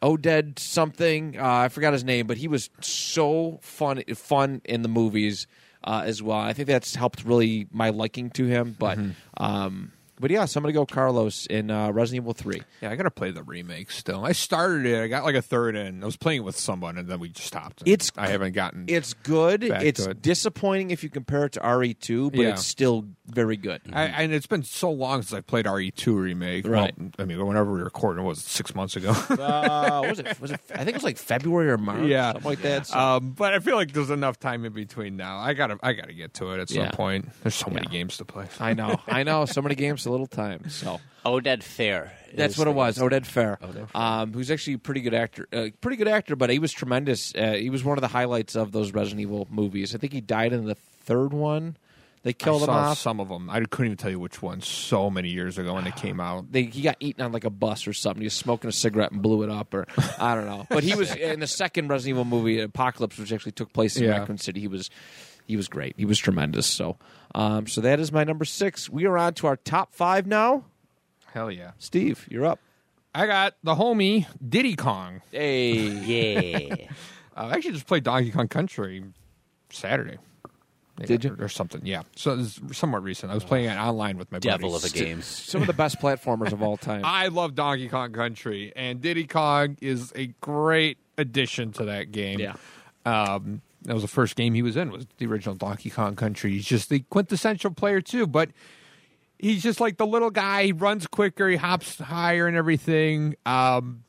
Oded something. Uh, I forgot his name, but he was so fun fun in the movies uh, as well. I think that's helped really my liking to him. But um, but yeah, so I'm gonna go Carlos in uh, Resident Evil Three. Yeah, I gotta play the remake still. I started it. I got like a third in. I was playing with someone, and then we just stopped. It's- I haven't gotten. It's good. It's it. disappointing if you compare it to RE2, but Yeah. it's still very good. I, and it's been so long since I played RE2 remake. Right. Well, I mean, whenever we were recording, it was six months ago. uh, was it? Was it? I think it was like February or March. Yeah. something like that. So- um, but I feel like there's enough time in between now. I gotta, I gotta get to it at some Yeah. point. There's so many Yeah. games to play. I know, I know. So many games, so little time. So Oded Fehr. that's what it was. Oded Fehr, Oded um, who's actually a pretty good actor. Uh, pretty good actor, but he was tremendous. Uh, he was one of the highlights of those Resident Evil movies. I think he died in the third one. They killed I him saw off. some of them. I couldn't even tell you which one. So many years ago when they came out. they, he got eaten on like a bus or something. He was smoking a cigarette and blew it up, or I don't know. But he was in the second Resident Evil movie, Apocalypse, which actually took place in Yeah. Raccoon City. He was he was great. He was tremendous. So, um, so that is my number six. We are on to our top five now. Hell yeah. Steve, you're up. I got the homie Diddy Kong. Hey, Yeah. Uh, I actually just played Donkey Kong Country Saturday. Did you? Or something, yeah. So it's somewhat recent. I was playing it online with my Devil buddies. of a game. some of the best platformers of all time. I love Donkey Kong Country, and Diddy Kong is a great addition to that game. Yeah. Um, that was the first game he was in was the original Donkey Kong Country. He's just the quintessential player too, but he's just like the little guy. He runs quicker, he hops higher, and everything. Um,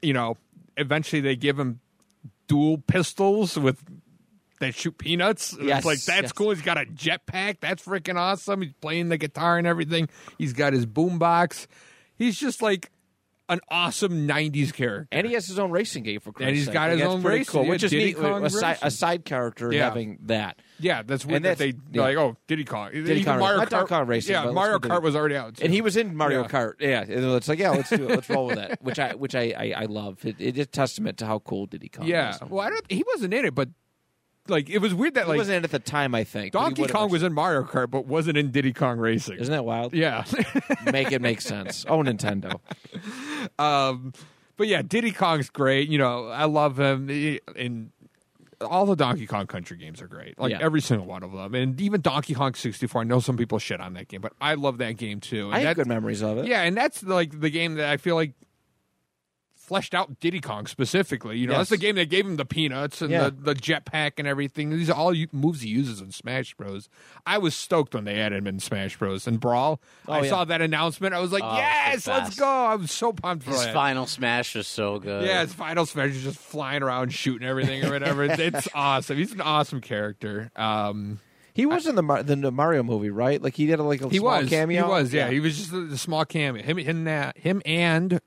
you know, eventually they give him dual pistols with that shoot peanuts. Yes, it's like that's yes. cool. He's got a jetpack. That's freaking awesome. He's playing the guitar and everything. He's got his boombox. He's just like an awesome '90s character. and he has his own racing game for Christ's And he's sake. got his own pretty racing, cool, yeah, which is Diddy neat. Kong A side, a side character Yeah. having that. Yeah, that's weird And that that's- they yeah. like. Oh, Diddy Kong. Diddy Even Kong Mario Kart. Donkey Kong Racing, Yeah, Mario Kart was already out. And he was in Mario Yeah. Kart. Yeah, and it's like, yeah, let's do it. Let's roll with that. Which I, which I, I, I love. It, it's a testament to how cool Diddy Kong. Yeah. is. Well, I don't. He wasn't in it, but like it was weird that he wasn't in it at the time. I think Donkey Kong was in Mario Kart, but wasn't in Diddy Kong Racing. Isn't that wild? Yeah. Make it make sense. Oh, Nintendo. um, but yeah, Diddy Kong's great. You know, I love him. And all the Donkey Kong Country games are great. Like Yeah. every single one of them. And even Donkey Kong 64. I know some people shit on that game, but I love that game too. And I have good memories of it. Yeah, and that's like the game that I feel like fleshed out Diddy Kong specifically. You know, that's the game that gave him the peanuts and Yeah. the, the jetpack and everything. These are all moves he uses in Smash Bros. I was stoked when they added him in Smash Bros. and Brawl. Oh, I yeah. saw that announcement. I was like, Oh, yes, let's go. I was so pumped for His that. final smash is so good. Yeah, his final smash is just flying around shooting everything or whatever. It's, awesome. He's an awesome character. Um, He was in the Mar- the Mario movie, right? Like he did a, like a he small was. cameo. He was. Yeah, he was just a, a small cameo. Him, him, him and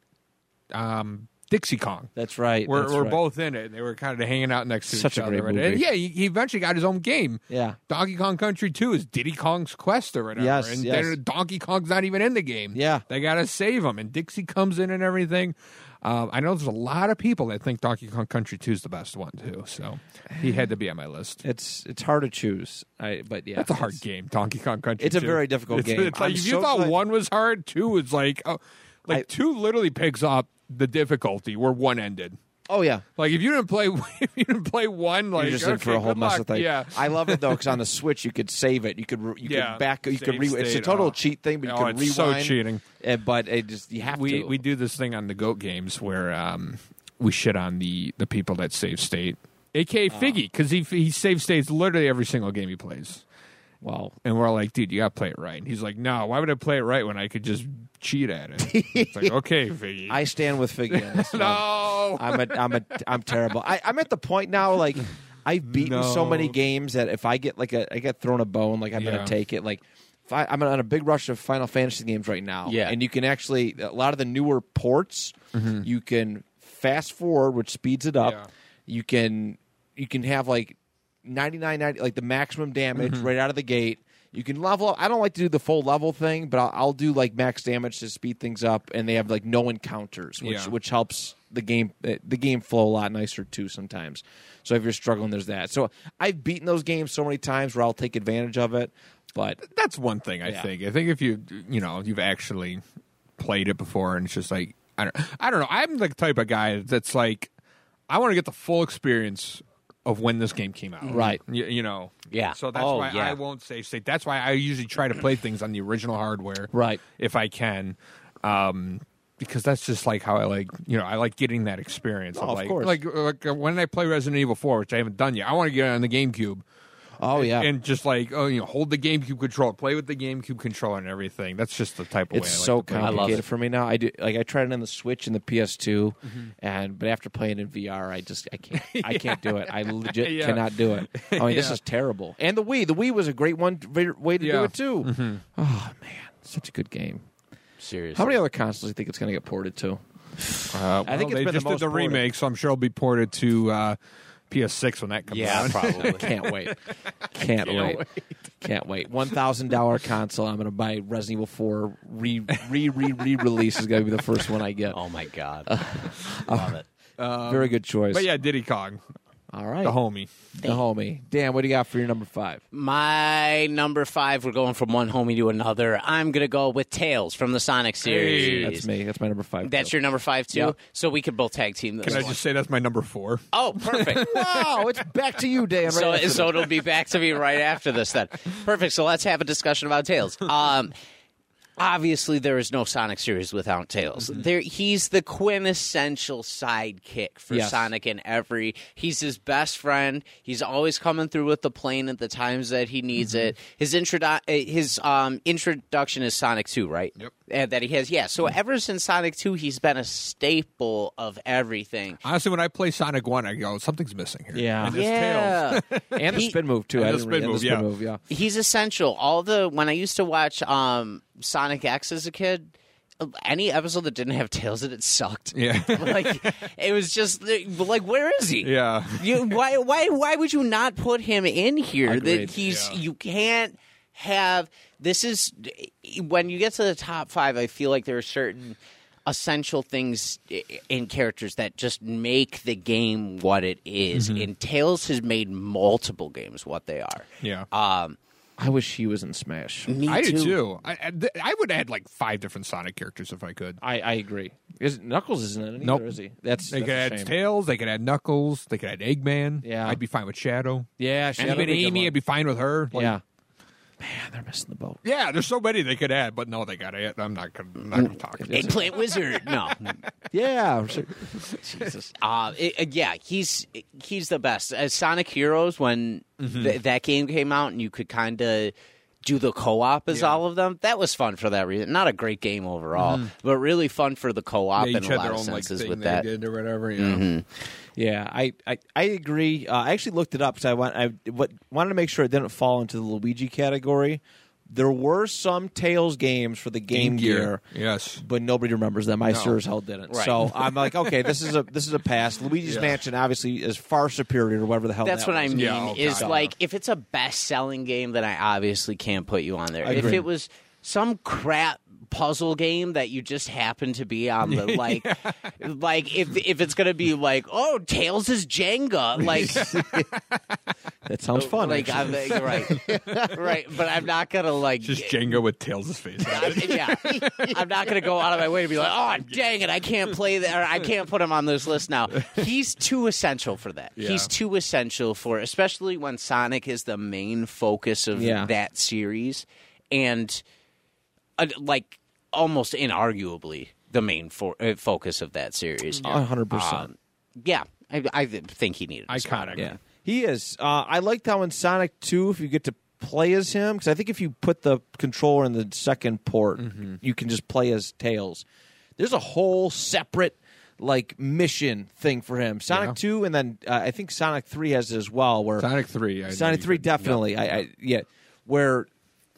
um, Dixie Kong. That's right. We're, that's we're right. both in it. They were kind of hanging out next to Such each a other. great And- and yeah, he, he eventually got his own game. Yeah. Donkey Kong Country 2 is Diddy Kong's quest or whatever. Yes, and yes. Donkey Kong's not even in the game. Yeah. They got to save him. And Dixie comes in and everything. Um, I know there's a lot of people that think Donkey Kong Country 2 is the best one, too. So he had to be on my list. It's it's hard to choose. I but yeah, That's a hard it's- game, Donkey Kong Country. It's a very difficult It's- game. It's like if so you thought glad- one was hard, two is like, oh, like I- two literally picks up the difficulty where one ended. Oh yeah. Like if you didn't play, if you didn't play one, like You're just okay, in for a whole mess luck. of things. Yeah, I love it though because on the Switch you could save it. You could you Yeah, could back. You could save re- It's a total oh. cheat thing, but you Oh, could it's rewind. so cheating. uh, but it just you have we to. we do this thing on the goat games where um, we shit on the the people that save state, aka Oh. Figgy, because he he saves states literally every single game he plays. well, And we're like, dude, you got to play it right. And he's like, no, why would I play it right when I could just cheat at it? it's like, okay, Figgy. I stand with Figgy on this. no. I'm a, I'm a, I'm terrible. I, I'm at the point now, like I've beaten so many games that if I get like a, I get thrown a bone, like I'm Yeah. gonna take it. Like I, I'm on a big rush of Final Fantasy games right now. Yeah. and you can actually a lot of the newer ports, mm-hmm. you can fast forward, which speeds it up. Yeah. You can, you can have like 99, 90, like the maximum damage mm-hmm. right out of the gate. You can level up. I don't like to do the full level thing, but I'll, I'll do like max damage to speed things up, and they have like no encounters, which Yeah. which helps the game the game flow a lot nicer too sometimes. So if you're struggling, there's that. So I've beaten those games so many times where I'll take advantage of it, but That's one thing I Yeah. think. I think if you you know you've actually played it before and it's just like I don't I don't know. I'm the type of guy that's like I want to get the full experience of when this game came out. Right. You, you know. Yeah. So that's Oh, why yeah. I won't save state. That's why I usually try to play things on the original hardware. Right. If I can. Um because that's just like how I like, you know, I like getting that experience. Oh, of like, course. like, like uh, when I play Resident Evil 4, which I haven't done yet, I want to get it on the GameCube oh yeah, and just like oh you know hold the GameCube controller, play with the GameCube controller and everything. That's just the type of it's way I like so to play. I love complicated it. for me now. I do like I tried it on the Switch and the PS2, Mm-hmm. and but after playing in VR, I just I can't I can't do it. I legit Yeah. cannot do it. I mean, this is terrible. And the Wii, the Wii was a great one way way to do Yeah. Mm-hmm. it too. Oh man, such a good game. Seriously. How many other consoles do you think it's going to get ported to? Uh, I think well, it's they been the just most did the ported. remake, so I'm sure it'll be ported to uh, PS6 when that comes Yeah, out. probably. Can't wait. Can't, wait. Can't wait. One thousand dollar console. I'm going to buy Resident Evil Four re re re re release is going to be the first one I get. Oh my god. Love it. Very good choice. But yeah, Diddy Kong. All right. The homie. The homie. Dan, what do you got for your number five? My number five, we're going from one homie to another. I'm going to go with Tails from the Sonic series. That's me. That's my number five. That's too. your number five, too? Yep. So we could both tag team this Can I one. just say that's my number four? Oh, perfect. Wow, it's back to you, Dan. so, right after so it'll be back to me right after this then. Perfect. So let's have a discussion about Tails. Um, obviously, there is no Sonic series without Tails. Mm-hmm. There, he's the quintessential sidekick for Yes. Sonic in every. He's his best friend. He's always coming through with the plane at the times that he needs Mm-hmm. it. His introdu- uh, his um, introduction is Sonic Two, right? Yep. Uh, that he has, yeah. So ever since Sonic Two, he's been a staple of everything. Honestly, when I play Sonic One, I go, something's missing here. Yeah. And it's Tails. yeah. and the He- spin move too. And I the spin re- move, the yeah. move, yeah. he's essential. All the when I used to watch um, Sonic X as a kid, any episode that didn't have Tails in it sucked. Yeah. like it was just like, where is he? yeah. You, why, why, why would you not put him in here? Agreed. That he's Yeah. you can't have. This is when you get to the top five. I feel like there are certain essential things in characters that just make the game what it is. Mm-hmm. And Tails has made multiple games what they are. Yeah. Um, I wish he was in Smash. me I too. do too. I, I, would add like five different Sonic characters if I could. I, I agree. Is Knuckles isn't in it either, Nope. is he? That's, They that's could a add shame. Tails. They could add Knuckles. They could add Eggman. Yeah. I'd be fine with Shadow. Yeah, And even would be a good Amy. I'd be fine with her. Like, yeah. Man, they're missing the boat. Yeah, there's so many they could add, but no, they got to add. I'm not gonna, I'm not gonna talk. Eggplant Wizard. No. Yeah. sure. Jesus. Uh, it- uh, yeah, he's he's the best. As Sonic Heroes, when Mm-hmm. th- that game came out and you could kind of do the co-op as Yeah. all of them, that was fun for that reason. Not a great game overall, but really fun for the co-op Mm-hmm. They in a lot their of own like senses thing with they that. did or whatever. Yeah. Yeah, I, I, I agree. Uh, I actually looked it up because I want I what, wanted to make sure it didn't fall into the Luigi category. There were some Tails games for the Game, Gear, Yes. but nobody remembers them. I No. sure as hell didn't. Right. So I'm like, okay, this is a this is a pass. Luigi's Yeah. Mansion obviously is far superior to whatever the hell. That's that what I mean. Yeah, is God. like if it's a best-selling game, then I obviously can't put you on there. If it was some crap puzzle game that you just happen to be on the like, like if if it's gonna be like, oh, Tails is Jenga, like That sounds fun. like I'm actually. right, right, but I'm not gonna like Just Jenga with Tails' face. on. I'm, yeah, I'm not going to go out of my way to be like, oh, dang it, I can't play that, or I can't put him on this list now. He's too essential for that. Yeah. He's too essential for, especially when Sonic is the main focus of Yeah. that series, and uh, like almost inarguably the main for, uh, focus of that series. A hundred percent. Um, yeah, I, I think he needed a spot. Iconic. Yeah, he is. Uh, I liked how in Sonic Two, if you get to play as him, because I think if you put the controller in the second port, you can just play as Tails. There's a whole separate like mission thing for him. Sonic Yeah. Two, and then uh, I think Sonic Three has it as well. Where Sonic Three. I know Sonic you Three could- definitely. I, I yeah, where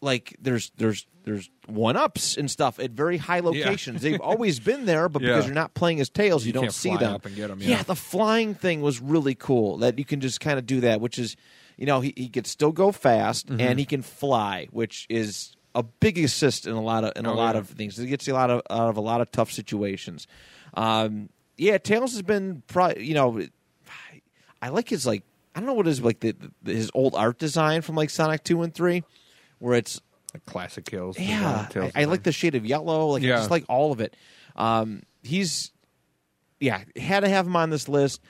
like there's there's there's one ups and stuff at very high locations. They've always been there, but because you're not playing as Tails, you, You don't see them. up and get 'em, yeah. yeah. the flying thing was really cool. That you can just kind of do that, which is you know he he could still go fast Mm-hmm. and he can fly, which is a big assist in a lot of in a Oh, lot yeah. of things. It gets you a lot of out of a lot of tough situations. Um, yeah, Tails has been pro- you know I like his like I don't know what is like the, the his old art design from like Sonic two and three, where it's Like classic kills. yeah I, I like the shade of yellow like I Yeah. just like all of it. Um, he's yeah had to have him on this list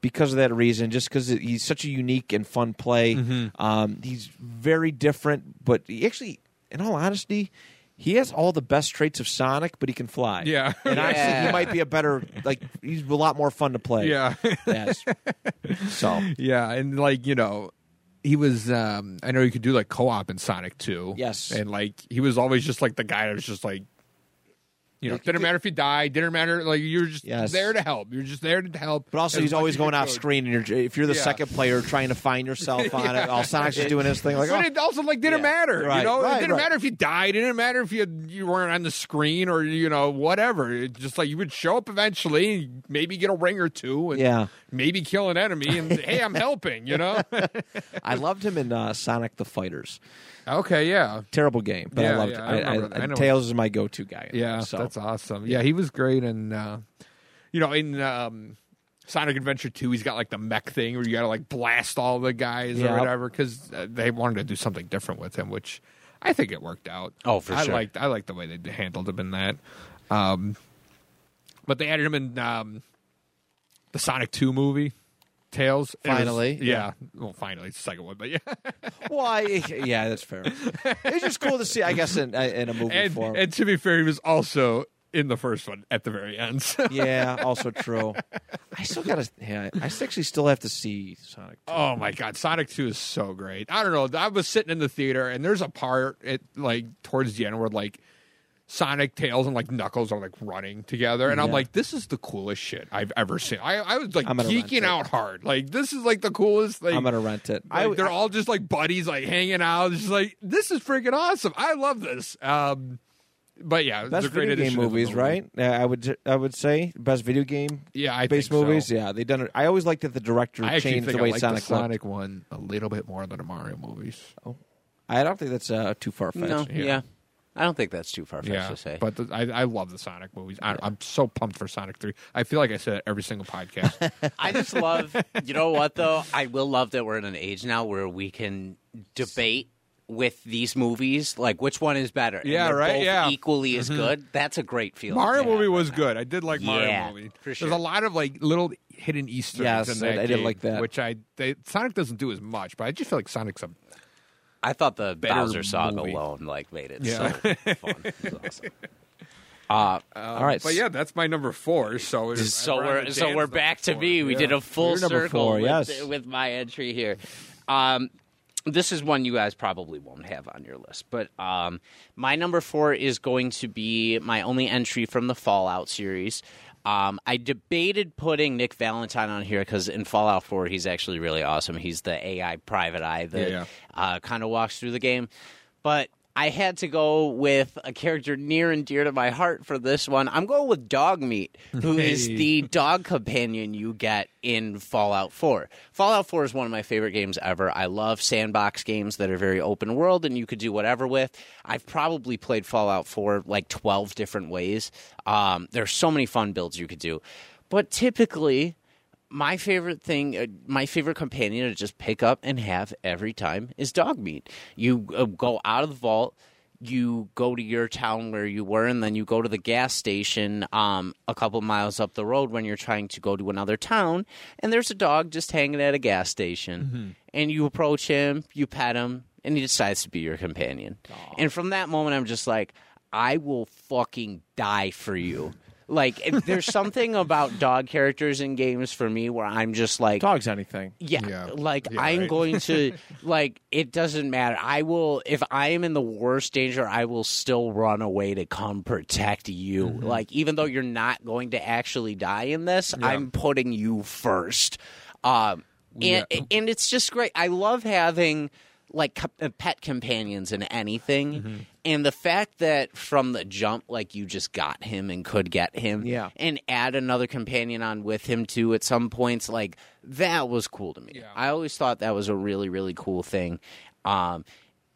because of that reason, just because he's such a unique and fun play. Mm-hmm. Um, he's very different, but he actually, in all honesty. He has all the best traits of Sonic, but he can fly. Yeah. and honestly, Yeah. he might be a better like. He's a lot more fun to play. Yeah. Yes. So Yeah, and like you know, he was. um I know you could do like co-op in Sonic Two. Yes. and like he was always just like the guy that was just like. You know, Like, didn't matter if you died. Didn't matter. Like you're just Yes. there to help. You're just there to help. But also, he's always going off could. screen, and you're, if you're the Yeah. second player trying to find yourself on it, while Sonic's just doing his thing, like, But oh, it also like didn't Yeah. matter. Right, You know, right, it didn't right. matter if you died. It didn't matter if you you weren't on the screen or you know whatever. It just like you would show up eventually, maybe get a ring or two, and Yeah. Maybe kill an enemy, and hey, I'm helping. You know. I loved him in uh, Sonic the Fighters. okay, yeah. Terrible game, but I Yeah, loved yeah, it. I I, I. I Tails is my go-to guy. Yeah, so that's awesome. Yeah, he was great, and uh, you know, in um, Sonic Adventure 2, he's got like the mech thing where you got to like blast all the guys Yeah. or whatever because uh, they wanted to do something different with him, which I think it worked out. Oh, for I sure. liked I liked the way they handled him in that. Um, but they added him in um, the Sonic 2 movie. Tails. It was- Finally, yeah. Well, finally, it's the second one, but yeah. Why? Yeah, that's fair. It's just cool to see, I guess, in, uh, in a movie and, form. and to be fair, he was also in the first one at the very end. so- yeah, also true. I still gotta. Yeah, I actually still have to see Sonic. 2. Oh my god, Sonic Two is so great. I don't know. I was sitting in the theater, and there's a part it like towards the end where like Sonic, Tails, and like Knuckles are like running together, and I'm like, this is the coolest shit I've ever seen. I, I was like I'm gonna geeking it. out hard. Like this is like the coolest thing. I'm gonna rent it. Like, I, they're I- all just like buddies, like hanging out. It's just like this is freaking awesome. I love this. Um, but yeah, it best a great video game addition to the movies, movie. right? Uh, I would. I would say best video game Yeah, I based think so. movies. Yeah, they done it. I always liked that the director I changed the way I like Sonic the looked. Sonic one a little bit more than the Mario movies. I don't think that's uh, too far fetched. No, yeah. yeah. I don't think that's too far fetched Yeah, to say. but the, I, I love the Sonic movies. I, I'm so pumped for Sonic Three. I feel like I said it every single podcast. I just love, you know what though? I will love that we're in an age now where we can debate with these movies, like which one is better. Yeah, they're right, both yeah. Mm-hmm. Equally as good. That's a great feeling. Mario movie right was now. good. I did like Mario Yeah, movie. for There's a lot of like little hidden Easter eggs Yes, in that I- I did like that. Which I they, Sonic doesn't do as much, but I just feel like Sonic's a I thought the Better Bowser song movie. alone like made it Yeah. so fun. It was awesome. Uh, All right, But yeah, that's my number four. So it's- so we're so we're back to four. me. We Yeah. did a full You're circle four, with, yes. with my entry here. Um, this is one you guys probably won't have on your list, but um, my number four is going to be my only entry from the Fallout series. Um, I debated putting Nick Valentine on here because in Fallout 4, he's actually really awesome. He's the AI private eye that Yeah, uh, kind of walks through the game. But I had to go with a character near and dear to my heart for this one. I'm going with Dog Meat, who is Hey. the dog companion you get in Fallout 4. Fallout 4 is one of my favorite games ever. I love sandbox games that are very open world and you could do whatever with. I've probably played Fallout 4 like 12 different ways. Um, there's so many fun builds you could do. But typically, my favorite thing, uh, my favorite companion to just pick up and have every time is dog meat. You uh, go out of the vault, you go to your town where you were, and then you go to the gas station um, a couple miles up the road when you're trying to go to another town, and there's a dog just hanging at a gas station. And you approach him, you pet him, and he decides to be your companion. And from that moment, I'm just like, I will fucking die for you. Like, if there's something about dog characters in games for me where I'm just like, dogs anything. yeah, Yeah. like Yeah, I'm right. going to like it doesn't matter. I will if I am in the worst danger, I will still run away to come protect you. Mm-hmm. Like even though you're not going to actually die in this, I'm putting you first. Um and and it's just great. I love having like co- uh, pet companions in anything. Mm-hmm. And the fact that from the jump, like you just got him and could get him, Yeah. and add another companion on with him too at some points like that was cool to me Yeah. i always thought that was a really really cool thing um,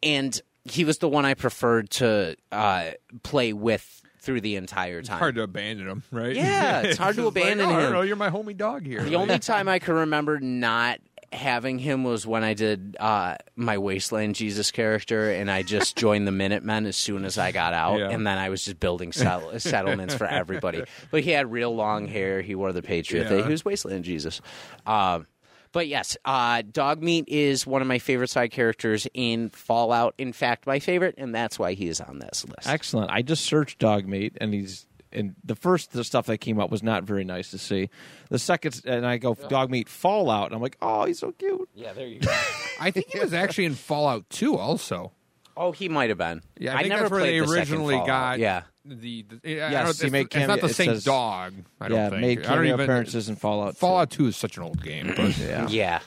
and he was the one i preferred to uh, play with through the entire time It's hard to abandon him, right? Yeah, it's hard to just like, abandon oh, I don't him. know, you're my homie dog here. the only time i can remember not having him was when i did uh, my wasteland jesus character and i just joined the minutemen as soon as i got out Yeah. and then i was just building settle- settlements for everybody but he had real long hair he wore the patriot thing Yeah. he was wasteland jesus um, but yes, uh, Dogmeat is one of my favorite side characters in Fallout. In fact, my favorite, and that's why he is on this list. Excellent. I just searched dog meat, and he's and the first the stuff that came up was not very nice to see. The second, and I go dog meat Fallout, and I'm like, oh, he's so cute. Yeah, there you go. I think he was actually in Fallout 2 also. oh, he might have been. Yeah, I, think never that's where played they the second originally Fallout. got Yeah, the, the I Yes, don't- he it's, made it's not cameo- the it same says- dog. I don't yeah, think. made I don't cameo even, appearances in Fallout. 2. Fallout 2 is such an old game, but Yeah. yeah.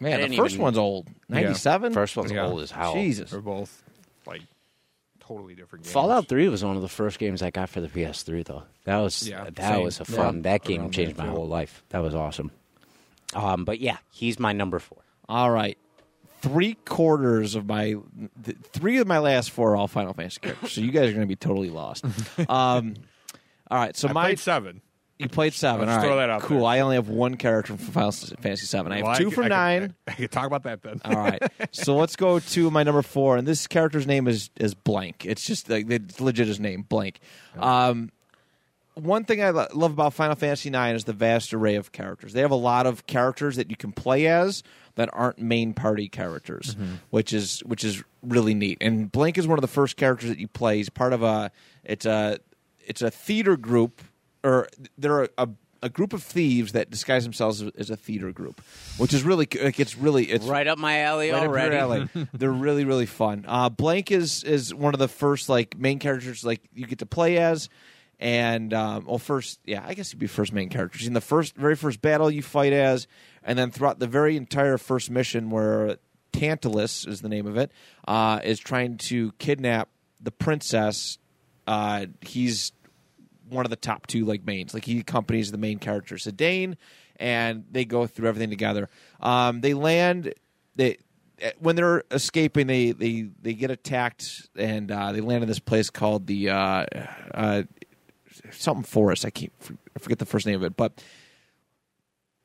I Man, the didn't first even- one's old. Ninety seven. First one's Yeah. old as hell. Jesus. they're both like totally different games. Fallout Three was one of the first games I got for the PS3, though. That was Yeah, that same. was a fun. Yeah. that game changed my whole life. That was awesome. Um, but yeah, he's my number four. All right. Three quarters of my, th- three of my last four are all Final Fantasy characters. So you guys are going to be totally lost. um, all right. So I my played seven. You played seven. All right. throw that out Cool. there. I only have one character from Final Fantasy seven. I have Well, two I, from I nine. Could, I, could talk about that then. All right. So let's go to my number four, and this character's name is is blank. It's just like it's legit his name, blank. Um, one thing I lo- love about Final Fantasy IX is the vast array of characters. They have a lot of characters that you can play as that aren't main party characters, which is which is really neat. And Blank is one of the first characters that you play. He's part of a it's a it's a theater group, or they're a, a a group of thieves that disguise themselves as- a theater group, which is really like it's really it's Right up my alley Right up your already. alley. They're really really fun. Uh, Blank is is one of the first like main characters like you get to play as, and um, well first yeah I guess you'd be first main characters in the first very first battle you fight as, and then throughout the very entire first mission where Tantalus is the name of it uh, is trying to kidnap the princess. Uh, he's one of the top two like mains. Like he accompanies the main character Zidane, and they go through everything together. Um, they land. They eh, when they're escaping, they they they get attacked, and uh, they land in this place called the uh, uh, something forest. I can't I forget the first name of it, but.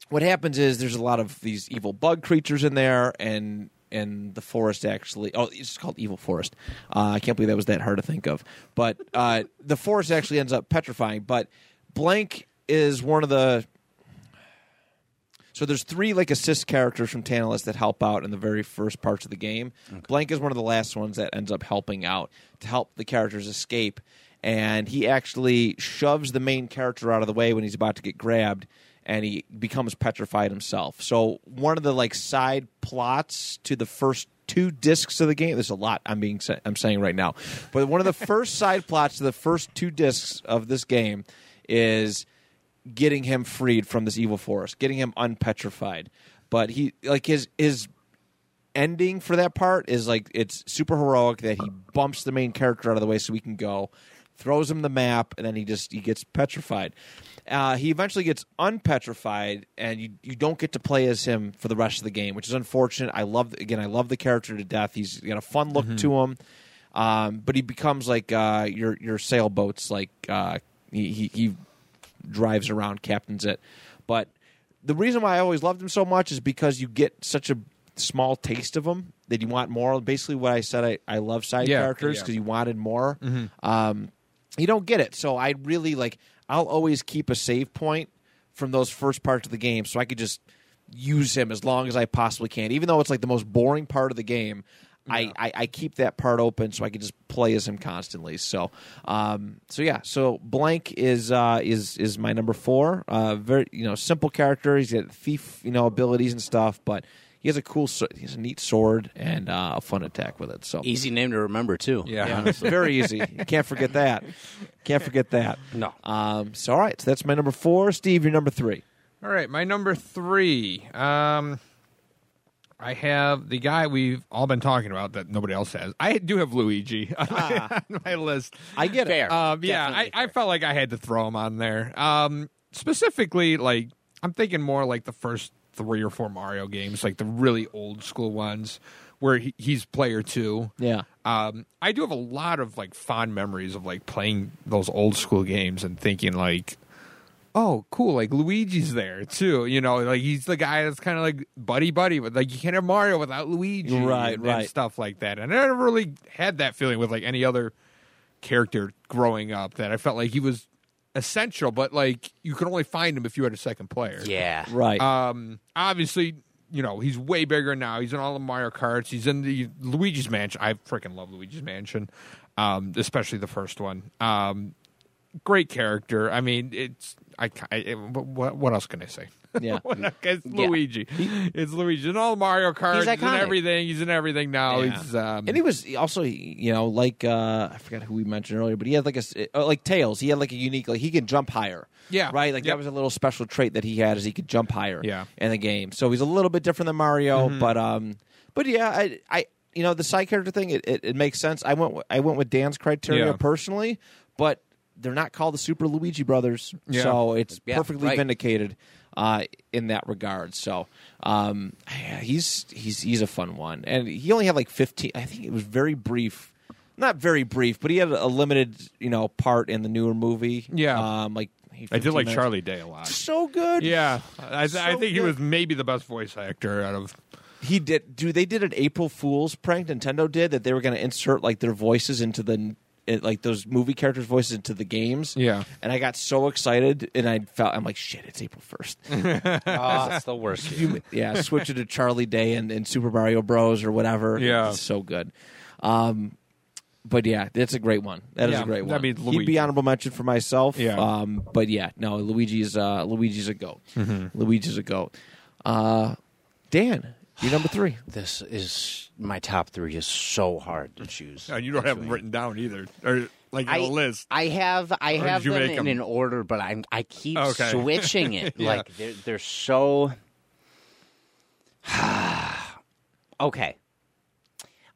What happens is there's a lot of these evil bug creatures in there, and and the forest actually. Oh it's called evil forest. Uh, i can't believe that was that hard to think of. But uh, the forest actually ends up petrifying but blank is one of the so there's three like assist characters from Tantalus that help out in the very first parts of the game. Blank is one of the last ones that ends up helping out to help the characters escape, and he actually shoves the main character out of the way when he's about to get grabbed, and he becomes petrified himself. So one of the like side plots to the first two discs of the game. There's a lot I'm being I'm saying right now, but one of the first side plots to the first two discs of this game is getting him freed from this evil forest, getting him unpetrified. But he like his his ending for that part is like it's super heroic that he bumps the main character out of the way so we can go, throws him the map, and then he just he gets petrified. Uh, he eventually gets unpetrified, and you you don't get to play as him for the rest of the game, which is unfortunate. I love again, I love the character to death. He's got a fun look to him, um, but he becomes like uh, your your sailboats. Like uh, he, he he drives around, captains it. But the reason why I always loved him so much is because you get such a small taste of him that you want more. Basically, what I said, I, I love side Yeah, characters yeah. because you wanted more. Um, you don't get it, so I really like. I'll always keep a save point from those first parts of the game, so I could just use him as long as I possibly can, even though it's like the most boring part of the game. I, I, I keep that part open so I can just play as him constantly. So, um, so yeah. So blank is uh, is is my number four. Uh, very you know simple character. He's got thief you know abilities and stuff, but he has a cool so- he has a neat sword and uh, a fun attack with it. So Easy name to remember too. Yeah. it's very easy. You can't forget that. Can't forget that. No. Um, so all right. So that's my number four. Steve, your number three. All right, my number three. Um, I have the guy we've all been talking about that nobody else has. I do have Luigi on, my, on my list. I get Fair. it. Um, yeah, I, Definitely I felt like I had to throw him on there. Um, specifically, like I'm thinking more like the first three or four Mario games, like the really old school ones where he, he's player two. Yeah. Um, I do have a lot of like fond memories of like playing those old school games and thinking like, oh, cool, like Luigi's there too. You know, like he's the guy that's kind of like buddy buddy, but like you can't have Mario without Luigi, Right, and, right. and stuff like that. And I never really had that feeling with like any other character growing up that I felt like he was essential, but like you could only find him if you had a second player. Yeah. Right. Um, obviously, you know, he's way bigger now. He's in all the Mario Karts. He's in the Luigi's Mansion. I freaking love Luigi's Mansion, um, especially the first one. Um, great character. I mean, it's I. I what, what else can I say? Yeah. it's Yeah. Luigi. It's Luigi. In all Mario Karts. He's He's, in everything. He's in everything now. Yeah. He's um, and he was also, you know, like uh, I forgot who we mentioned earlier, but he had like a uh, like Tails. He had like a unique, like he could jump higher. Yeah. right. Like that was a little special trait that he had, is he could jump higher. Yeah. Mm-hmm. in the game. So he's a little bit different than Mario, but um, but yeah, I, I, you know, the side character thing, it, it, it makes sense. I went, with, I went with Dan's criteria Yeah. personally, but they're not called the Super Luigi Brothers, Yeah. so it's Yeah, perfectly right. vindicated uh, in that regard. So um, yeah, he's he's he's a fun one, and he only had like fifteen. I think it was very brief. Not very brief, but he had a limited, you know, part in the newer movie. Yeah. um, like I did like minutes. Charlie Day a lot. So good. Yeah, I, th- I So think he was maybe the best voice actor out of. He did. Do they did an April Fool's prank? Nintendo did that. They were going to insert like their voices into the it, like those movie characters' voices into the games. Yeah. And I got so excited, and I felt I'm like, shit, it's April first. Oh, it's the worst. yeah, switch it to Charlie Day and, and Super Mario Bros. or whatever. Yeah. it's so good. Um, but yeah, that's a great one. That is Yeah, a great one. I mean, be He'd be honorable mention for myself. Yeah. Um, but yeah, no, Luigi's uh, Luigi's a goat. Mm-hmm. Luigi's a goat. Uh, Dan, you're number three. This is my top three is so hard to choose. Oh, you don't have them written down either, or like in I, a list. I have I Or have did you them make an order, but I'm I keep Okay. switching it. Yeah. Like they're they're so okay.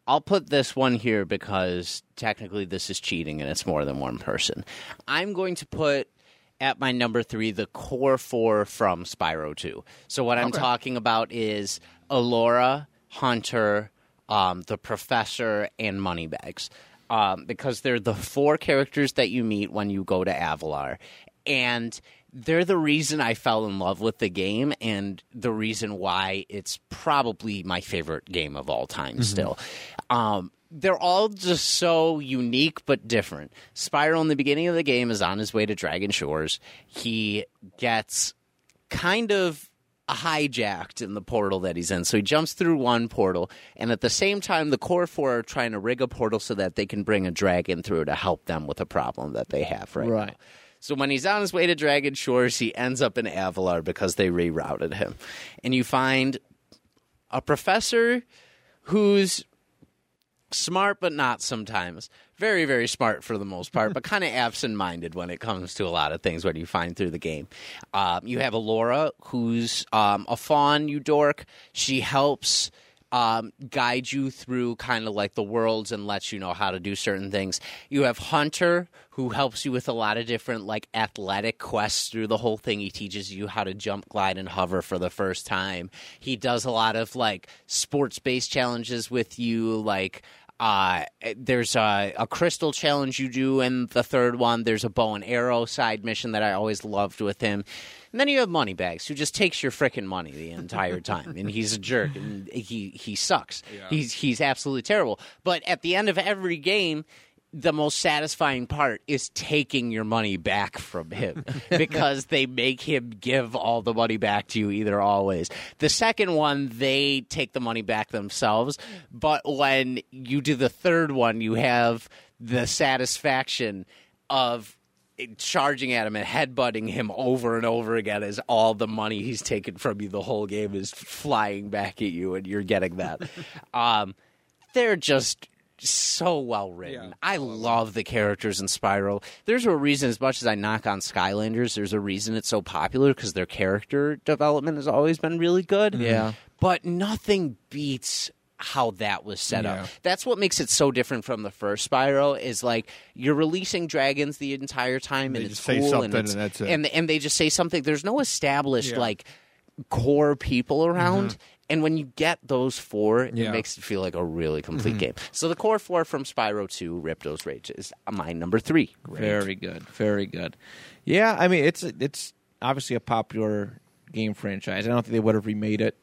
I'll put this one here because technically this is cheating and it's more than one person. I'm going to put at my number three the core four from Spyro 2. So what I'm talking about is Elora, Hunter, um, the Professor, and Moneybags. Um, because they're the four characters that you meet when you go to Avalar. And they're the reason I fell in love with the game and the reason why it's probably my favorite game of all time still. Um, they're all just so unique but different. Spyro in the beginning of the game is on his way to Dragon Shores. He gets kind of hijacked in the portal that he's in. So he jumps through one portal, and at the same time, the Core Four are trying to rig a portal so that they can bring a dragon through to help them with a problem that they have right, Right. now. So when he's on his way to Dragon Shores, he ends up in Avalar because they rerouted him. And you find a professor who's smart but not sometimes. Very, very smart for the most part, but kind of absent minded when it comes to a lot of things what you find through the game. Um, you have Elora, who's um, a fawn, you dork. She helps um, guide you through kind of like the worlds and lets you know how to do certain things. You have Hunter, who helps you with a lot of different like athletic quests through the whole thing. He teaches you how to jump, glide, and hover for the first time. He does a lot of like sports based challenges with you, like uh, there's a, a crystal challenge you do in the third one. There's a bow and arrow side mission that I always loved with him. And then you have Moneybags, who just takes your frickin' money the entire time, and he's a jerk, and he he sucks. He's he's absolutely terrible. But at the end of every game, the most satisfying part is taking your money back from him because they make him give all the money back to you either always. The second one, they take the money back themselves, but when you do the third one, you have the satisfaction of charging at him and headbutting him over and over again as all the money he's taken from you the whole game is flying back at you and you're getting that. um, they're just so well written. Yeah. I love the characters in Spyro. There's a reason, as much as I knock on Skylanders, there's a reason it's so popular because their character development has always been really good. Yeah. But nothing beats how that was set Yeah. up. That's what makes it so different from the first Spyro is like you're releasing dragons the entire time and just it's cool and, it's, and and and they just say something. There's no established Yeah. like core people around. Mm-hmm. And when you get those four, it Yeah. makes it feel like a really complete mm-hmm. game. So the core four from Spyro 2, Ripto's Rage, is my number three. Very good. Very good. Yeah, I mean it's it's obviously a popular game franchise. I don't think they would have remade it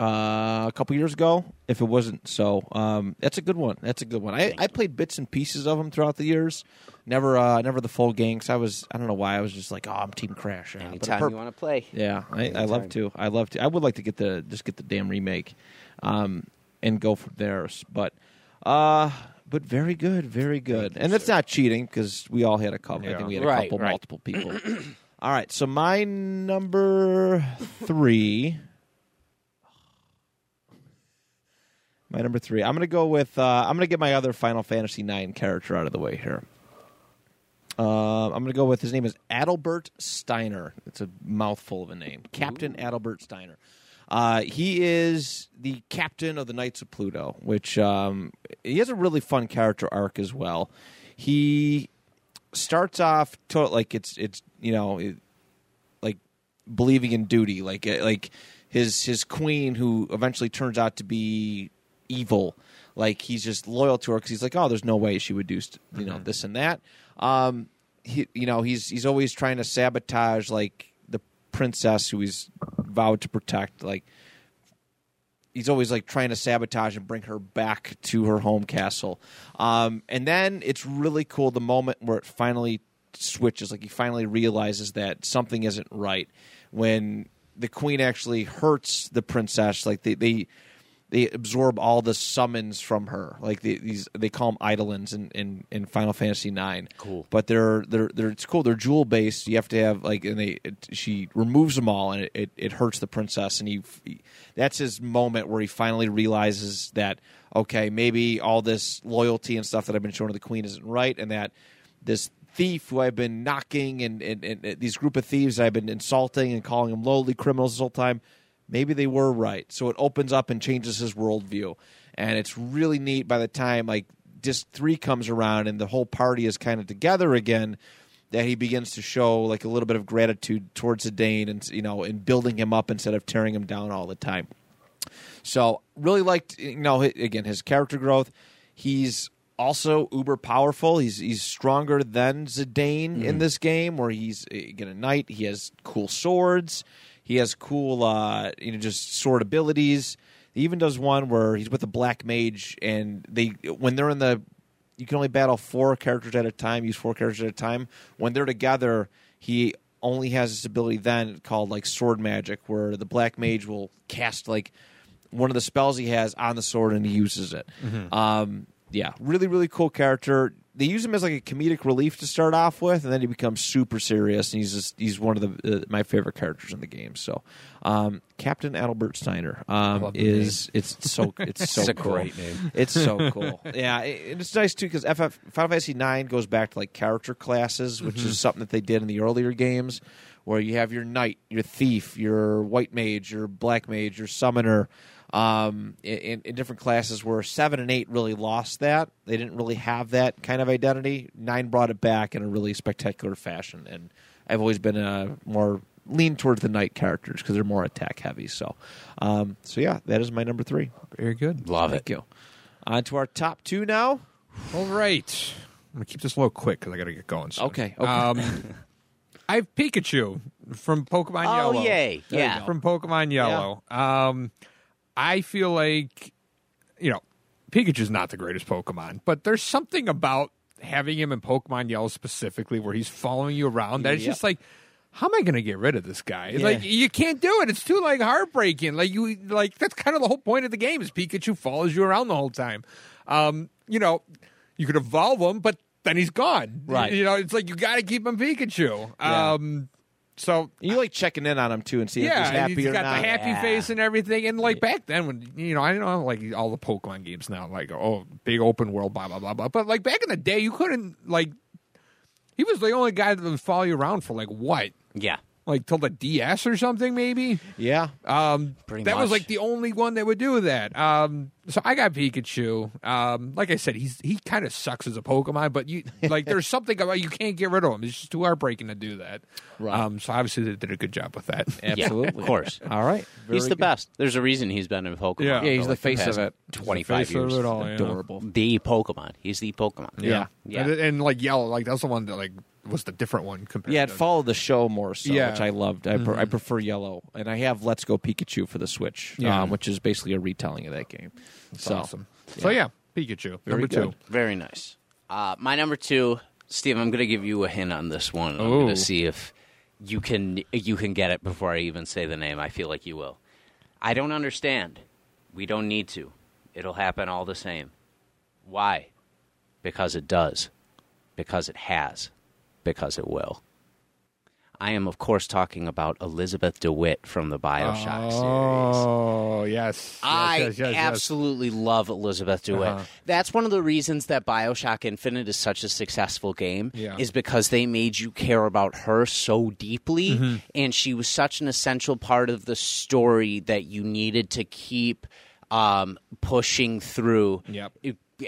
uh, a couple years ago if it wasn't so. Um, that's a good one. That's a good one. I, I played bits and pieces of them throughout the years. Never, uh, never the full game. 'cause I was, I don't know why. I was just like, oh, I'm Team Crash. But Anytime per- you want to play. yeah, I, I love to. I love to. I would like to get the just get the damn remake, um, and go from there. But, uh, but very good, very good. And that's not cheating because we all had a couple. I think we had a Right, couple right. multiple people. all right, so my number three. My number three. I'm gonna go with. Uh, I'm gonna get my other Final Fantasy IX character out of the way here. Uh, I'm going to go with his name is Adalbert Steiner. It's a mouthful of a name. Captain Adalbert Steiner. Uh, he is the captain of the Knights of Pluto, which um, he has a really fun character arc as well. He starts off to, like it's it's you know it, like believing in duty, like uh, like his his queen who eventually turns out to be evil. Like he's just loyal to her because he's like, oh, there's no way she would do st- you know this and that. Um, he, you know, he's he's always trying to sabotage like the princess who he's vowed to protect. Like he's always like trying to sabotage and bring her back to her home castle. Um, and then it's really cool the moment where it finally switches. Like he finally realizes that something isn't right when the queen actually hurts the princess. Like they they, they absorb all the summons from her. Like they, these they call them eidolons in, in, in Final Fantasy Nine. Cool. But they're they're they're it's cool. They're jewel based. You have to have like and they it, she removes them all and it, it, it hurts the princess and he, he that's his moment where he finally realizes that okay maybe all this loyalty and stuff that I've been showing to the queen isn't right and that this thief who I've been knocking and, and, and these group of thieves I've been insulting and calling them lowly criminals this whole time, maybe they were right. So it opens up and changes his worldview. And it's really neat by the time like disc three comes around and the whole party is kind of together again that he begins to show like a little bit of gratitude towards Zidane and you know and building him up instead of tearing him down all the time. So really liked you know again his character growth. He's also uber powerful. He's he's stronger than Zidane in mm-hmm. this game, where he's eh, again a knight. He has cool swords. He has cool uh, you know just sword abilities. He even does one where he's with a black mage, and they when they're in the you can only battle four characters at a time. Use four characters at a time. When they're together, he only has this ability then called like sword magic, where the black mage will cast like one of the spells he has on the sword and he uses it. Um, yeah, really, really cool character. They use him as like a comedic relief to start off with, and then he becomes super serious, and he's just he's one of the uh, my favorite characters in the game. So, um, Captain Adalbert Steiner um, is it's so it's so It's a cool. great name. It's so cool. yeah, it, it's nice too because FF Final Fantasy Nine goes back to like character classes, which is something that they did in the earlier games, where you have your knight, your thief, your white mage, your black mage, your summoner. Um, in, in different classes, where seven and eight really lost that, they didn't really have that kind of identity. Nine brought it back in a really spectacular fashion, and I've always been a more lean towards the knight characters because they're more attack heavy. So, um, so yeah, that is my number three. Very good. Love Thank it. you. On to our top two now. All right. I'm gonna keep this a little quick because I got to get going. Soon. Okay, okay. Um, I have Pikachu from Pokemon Oh, Yellow. yay. There Yeah. From Pokemon Yellow. Um, I feel like, you know, Pikachu's not the greatest Pokemon, but there's something about having him in Pokemon Yellow specifically where he's following you around that it's Yep. just like, how am I going to get rid of this guy? Yeah. Like you can't do it. It's too like heartbreaking. Like you like that's kind of the whole point of the game is Pikachu follows you around the whole time. Um, you know, you could evolve him, but then he's gone. Right. You know, it's like you got to keep him Pikachu. Yeah. Um, so you like checking in on him too and see if yeah, he's and happy he's or got not. the happy Yeah. face and everything. And like back then, when you know, I don't know, like all the Pokemon games now, like oh, big open world, blah blah blah blah. But like back in the day, you couldn't like. He was the only guy that would follow you around for like what, Yeah. Like till the DS or something, maybe. yeah, Um, Pretty that was like the only one that would do that. Um, so I got Pikachu. Um, like I said, he's he kind of sucks as a Pokemon, but you like there's something about you can't get rid of him. It's just too heartbreaking to do that. Right. Um, so obviously they did a good job with that. absolutely, Yeah, of course. All right, he's the good. best. There's a reason he's been in Pokemon. Yeah. Yeah, he's the like, face of past it. 25 Face of years. it all, yeah. Adorable. The Pokemon. He's the Pokemon. Yeah. Yeah. And, and like yellow, like that's the one that like was the different one compared. To. Yeah, it to, followed the show more so, Yeah. which I loved. I, pre- I prefer yellow, and I have Let's Go Pikachu for the Switch, Yeah. um, which is basically a retelling of that game. It's so awesome. So yeah, Pikachu Very number two. Very nice. Uh, my number two, Steve. I'm going to give you a hint on this one. I'm going to see if you can you can get it before I even say the name. I feel like you will. I don't understand. We don't need to. It'll happen all the same. Why? Because it does. Because it has. Because it will. I am, of course, talking about Elizabeth DeWitt from the Bioshock series. Oh yes, I yes, yes. absolutely love Elizabeth DeWitt. Uh-huh. That's one of the reasons that Bioshock Infinite is such a successful game. Yeah. Is because they made you care about her so deeply, Mm-hmm. and she was such an essential part of the story that you needed to keep um, pushing through. Yep.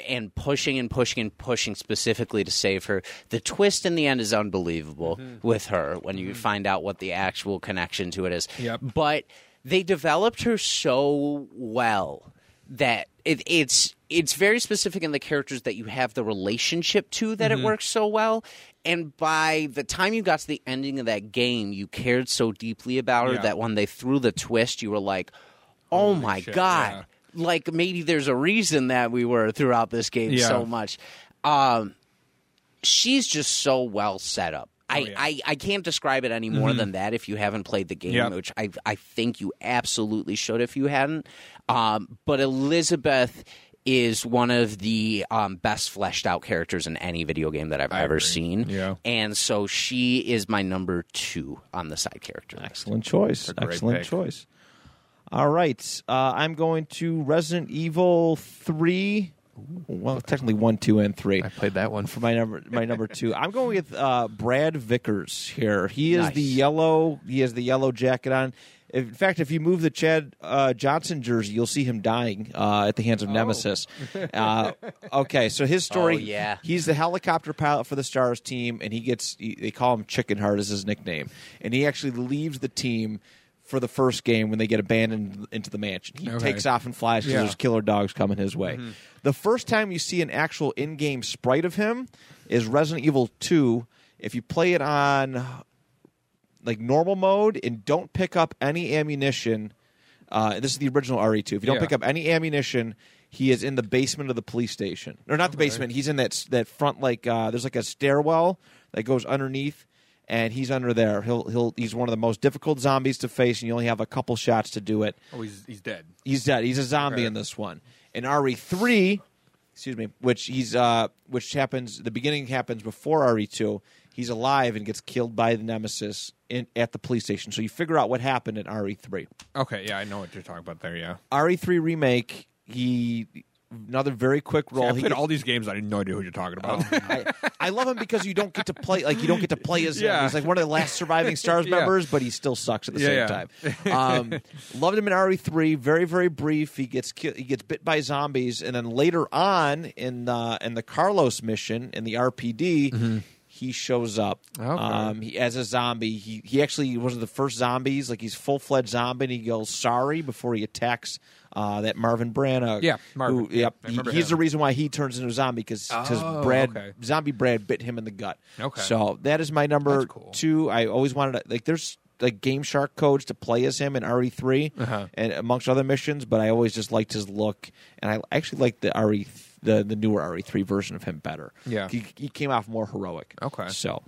And pushing and pushing and pushing specifically to save her. The twist in the end is unbelievable Mm-hmm. with her when you find out what the actual connection to it is. Yep. But they developed her so well that it, it's it's very specific in the characters that you have the relationship to that Mm-hmm. it works so well. And by the time you got to the ending of that game, you cared so deeply about her Yeah. that when they threw the twist, you were like, "Oh Holy my shit, god!" Like maybe there's a reason that we were throughout this game Yeah. so much. Um, she's just so well set up. I, Oh, yeah. Mm-hmm. I, I can't describe it any more than that if you haven't played the game, Yep. which I I think you absolutely should if you hadn't. Um, but Elizabeth is one of the um, best fleshed out characters in any video game that I've I ever agree. seen. Yeah. And so she is my number two on the side character. list. Excellent choice. Excellent pick. choice. All right. Uh, I'm going to Resident Evil 3. Well, technically 1, 2, and 3. I played that one. For my number, my number two, I'm going with uh, Brad Vickers here. He is Nice. the yellow. He has the yellow jacket on. In fact, if you move the Chad uh, Johnson jersey, you'll see him dying uh, at the hands of Nemesis. Uh, okay, so his story. Oh, yeah. he's the helicopter pilot for the Stars team, and he gets. He, they call him Chicken Heart as his nickname, and he actually leaves the team for the first game when they get abandoned into the mansion. He Okay. takes off and flies because Yeah. there's killer dogs coming his way. The first time you see an actual in-game sprite of him is Resident Evil 2. If you play it on like normal mode and don't pick up any ammunition, uh, this is the original RE2. If you don't Yeah. pick up any ammunition, he is in the basement of the police station, or not the basement. He's in that that front like uh, there's like a stairwell that goes underneath, and he's under there. He'll he'll he's one of the most difficult zombies to face, and you only have a couple shots to do it. Oh, he's he's dead. He's dead. He's a zombie Okay. in this one. In RE three, excuse me, which he's uh, which happens. The beginning happens before RE two. He's alive and gets killed by the nemesis in, at the police station. So you figure out what happened in RE three. Okay, yeah, I know what you're talking about there. Yeah, RE three remake. He another very quick See, roll. I He played gets- all these games. I had no idea who you're talking about. I, I love him because you don't get to play like you don't get to play as him. He's like one of the last surviving stars Yeah. members, but he still sucks at the Yeah, same yeah. time. Um, loved him in RE three. Very very brief. He gets ki- he gets bit by zombies, and then later on in uh, in the Carlos mission in the RPD. He shows up Mm-hmm. Okay. um, he, as a zombie. He he actually was the first zombies. Like he's full fledged zombie. and He goes sorry before he attacks uh, that Marvin Branagh. Yeah, Marvin. Who, yep, he- he's the reason why he turns into a zombie because Oh, Brad okay. zombie Brad bit him in the gut. Okay. So that is my number cool. two. I always wanted to like there's like Game Shark codes to play as him in RE 3 Uh-huh. and amongst other missions, but I always just liked his look and I actually like the RE the the newer RE three version of him better. Yeah. He, he came off more heroic. Okay. So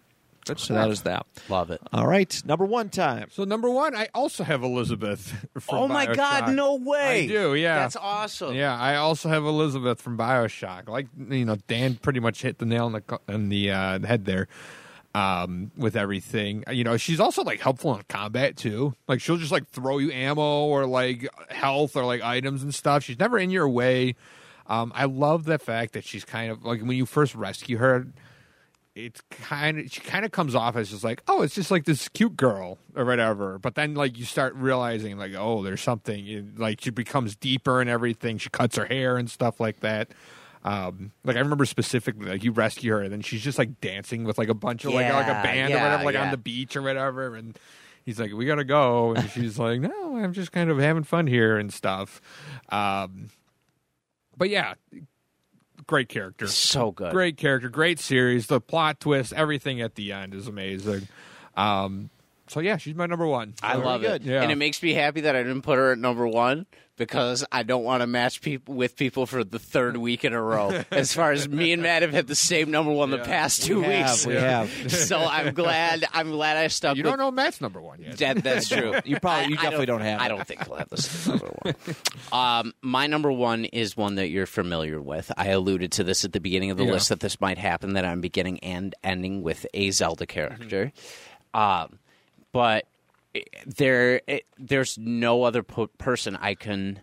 Good so that stuff. is that. Love it. All right. Number one time. So number one, I also have Elizabeth. From oh my God! BioShock. No way. I do, yeah. That's awesome. Yeah, I also have Elizabeth from Bioshock. Like you know, Dan pretty much hit the nail on the co- on the uh, head there um, with everything. You know, she's also like helpful in combat too. Like she'll just like throw you ammo or like health or like items and stuff. She's never in your way. Um, I love the fact that she's kind of like when you first rescue her. It's kind of she kind of comes off as just like oh it's just like this cute girl or whatever. But then like you start realizing like oh there's something it- like she becomes deeper and everything. She cuts her hair and stuff like that. Um like I remember specifically like you rescue her and then she's just like dancing with like a bunch of like like a band or whatever like yeah. on the beach or whatever. And he's like we gotta go. And she's like no I'm just kind of having fun here and stuff. Um but yeah great character So good. great character, great series. The plot twist, everything at the end is amazing. Um, so yeah, she's my number one. I love it, Yeah. and it makes me happy that I didn't put her at number one because I don't want to match people with people for the third week in a row. as far as me and Matt have had the same number one the past two We have, weeks, we have. so I'm glad. I'm glad I stuck. You with don't know Matt's number one yet. That, that's true. You probably- you I- I definitely don't have I it. don't think he'll have this number one. Um, my number one is one that you're familiar with. I alluded to this at the beginning of the Yeah. list that this might happen. That I'm beginning and ending with a Zelda character. Um, but there, it, there's no other po- person I can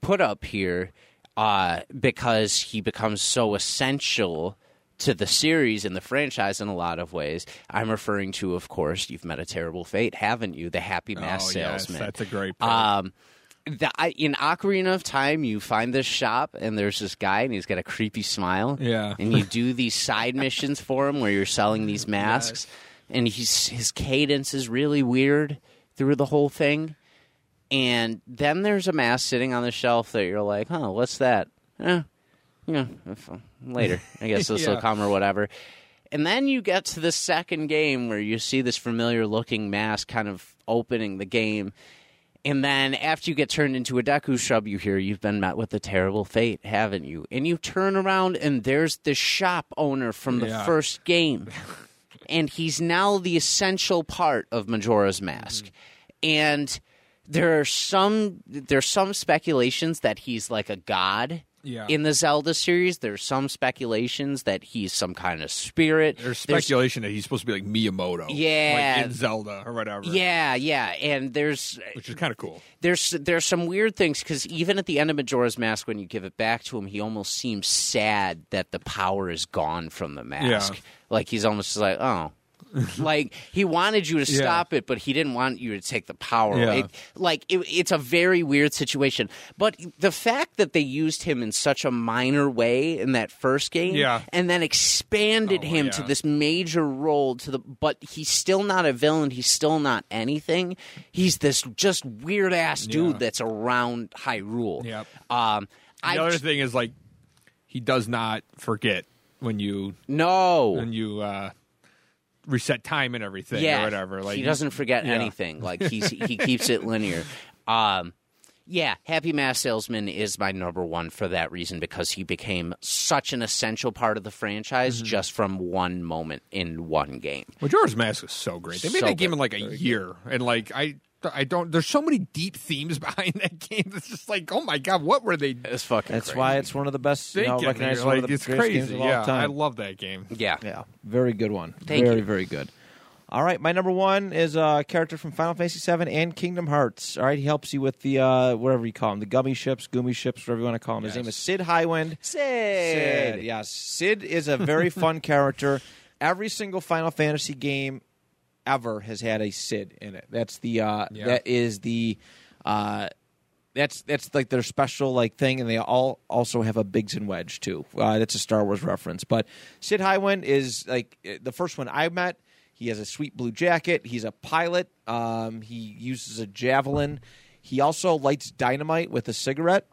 put up here uh, because he becomes so essential to the series and the franchise in a lot of ways. I'm referring to, of course, you've met a terrible fate, haven't you? The Happy Mask Oh, yes, Salesman. that's a great pick. Um, the, I, in Ocarina of Time, you find this shop, and there's this guy, and he's got a creepy smile. Yeah. and you do these side missions for him where you're selling these masks, and he's his cadence is really weird through the whole thing. And then there's a mask sitting on the shelf that you're like, huh, what's that? Eh, yeah, if, uh, later. I guess this will Yeah. come or whatever. And then you get to the second game where you see this familiar looking mask kind of opening the game. And then after you get turned into a Deku Scrub, you hear you've been met with a terrible fate, haven't you? And you turn around and there's the shop owner from the Yeah. first game. and he's now the essential part of Majora's mm-hmm. Mask. And there are some there's some speculations that he's like a god Yeah. in the Zelda series. There's some speculations that he's some kind of spirit. There's speculation that he's supposed to be like Miyamoto. Yeah. Like in Zelda or whatever. yeah, yeah, and there's Which is kind of cool. there's there's some weird things because even at the end of Majora's Mask, when you give it back to him, he almost seems sad that the power is gone from the mask. Yeah. Like he's almost like, oh. like he wanted you to Yeah. stop it, but he didn't want you to take the power. Yeah. away. like it, it's a very weird situation. But the fact that they used him in such a minor way in that first game, Yeah. and then expanded Oh, him to this major role to the, but he's still not a villain. He's still not anything. He's this just weird ass dude Yeah. that's around Hyrule. Yep. Um, The I other thing is like he does not forget when you no. when you uh reset time and everything yeah, or whatever. Like he doesn't forget yeah. anything. Like he's he keeps it linear. Um, yeah, Happy Mask Salesman is my number one for that reason because he became such an essential part of the franchise Mm-hmm. just from one moment in one game. Majora's Mask is so great. They made So that game in like a year, and like I, I don't. There's so many deep themes behind that game. It's just like, oh my god, what were they It's fucking. That's crazy. why it's one of the best, you know, recognized here? one like of the it's greatest games crazy. of all Yeah, I love that game. Yeah. Yeah, very good one. Thank very, you. very good. All right, my number one is a character from Final Fantasy VII and Kingdom Hearts. All right, he helps you with the uh, whatever you call them, the Gummi ships, goomy ships, whatever you want to call them. His Yes. name is Cid Highwind. Cid. Cid, yes, Cid is a very fun character. Every single Final Fantasy game ever has had a Cid in it. That's the uh, Yeah. that is the uh, that's that's like their special like thing, and they all also have a Biggs and Wedge too. Uh, that's a Star Wars reference. But Cid Highwind is like uh, the first one I met. He has a sweet blue jacket. He's a pilot. Um, he uses a javelin. He also lights dynamite with a cigarette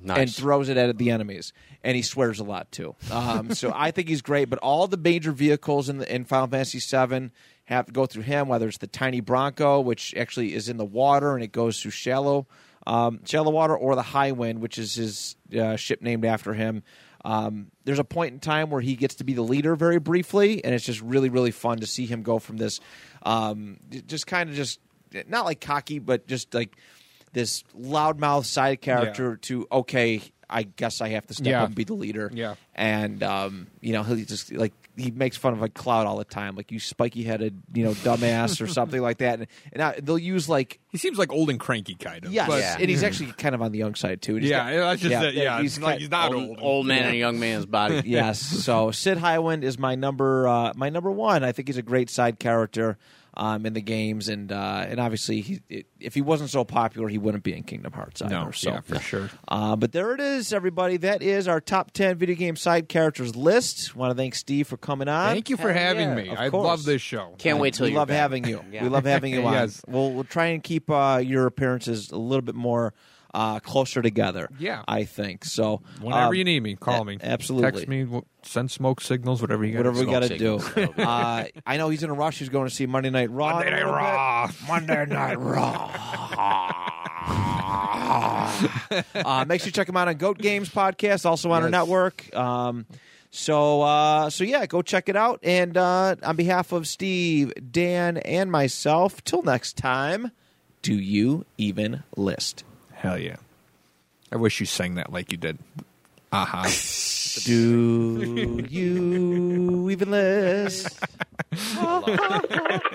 Nice. and throws it at the enemies. And he swears a lot too. Um, so I think he's great. But all the major vehicles in the in Final Fantasy VII have to go through him. Whether it's the tiny Bronco, which actually is in the water and it goes through shallow um, shallow water, or the High Wind, which is his uh, ship named after him. Um, there's a point in time where he gets to be the leader very briefly, and it's just really, really fun to see him go from this, um, just kind of just not like cocky, but just like this loudmouth side character to okay, I guess I have to step Yeah. up and be the leader. Yeah. and um, you know he just like he makes fun of like Cloud all the time, like you spiky headed, you know, dumbass or something like that, and, and I, they'll use like He seems like old and cranky, kind of. yes, but- Yeah. and he's actually kind of on the young side too. He's yeah, got- that's just it. Yeah, he's he's, like he's not old, old. old man Yeah. in a young man's body. yes. So Cid Highwind is my number uh, my number one. I think he's a great side character um, in the games, and uh, and obviously he, it, if he wasn't so popular, he wouldn't be in Kingdom Hearts either. No, so. yeah, for sure. Uh, but there it is, everybody. That is our top ten video game side characters list. Want to thank Steve for coming on. Thank you for Hell having yeah, me. I course. love this show. Can't wait till we you're love back. having you. Yeah. We love having you on. Yes. We'll we'll try and keep uh, your appearances a little bit more uh, closer together. Yeah. I think so. Whenever Um, you need me, call a- me. absolutely. Text me. w- Send smoke signals. Whatever you got. whatever we got to do. signals. That'll be Uh, I know he's in a rush. He's going to see Monday Night Raw. Monday Night. Raw. Monday Night Raw. uh, make sure you check him out on Goat Games podcast, also on our network. Um, so, uh, so yeah, go check it out. And uh, on behalf of Steve, Dan, and myself, till next time, do you even list? Hell yeah. I wish you sang that like you did. Aha. Uh-huh. Do you even list?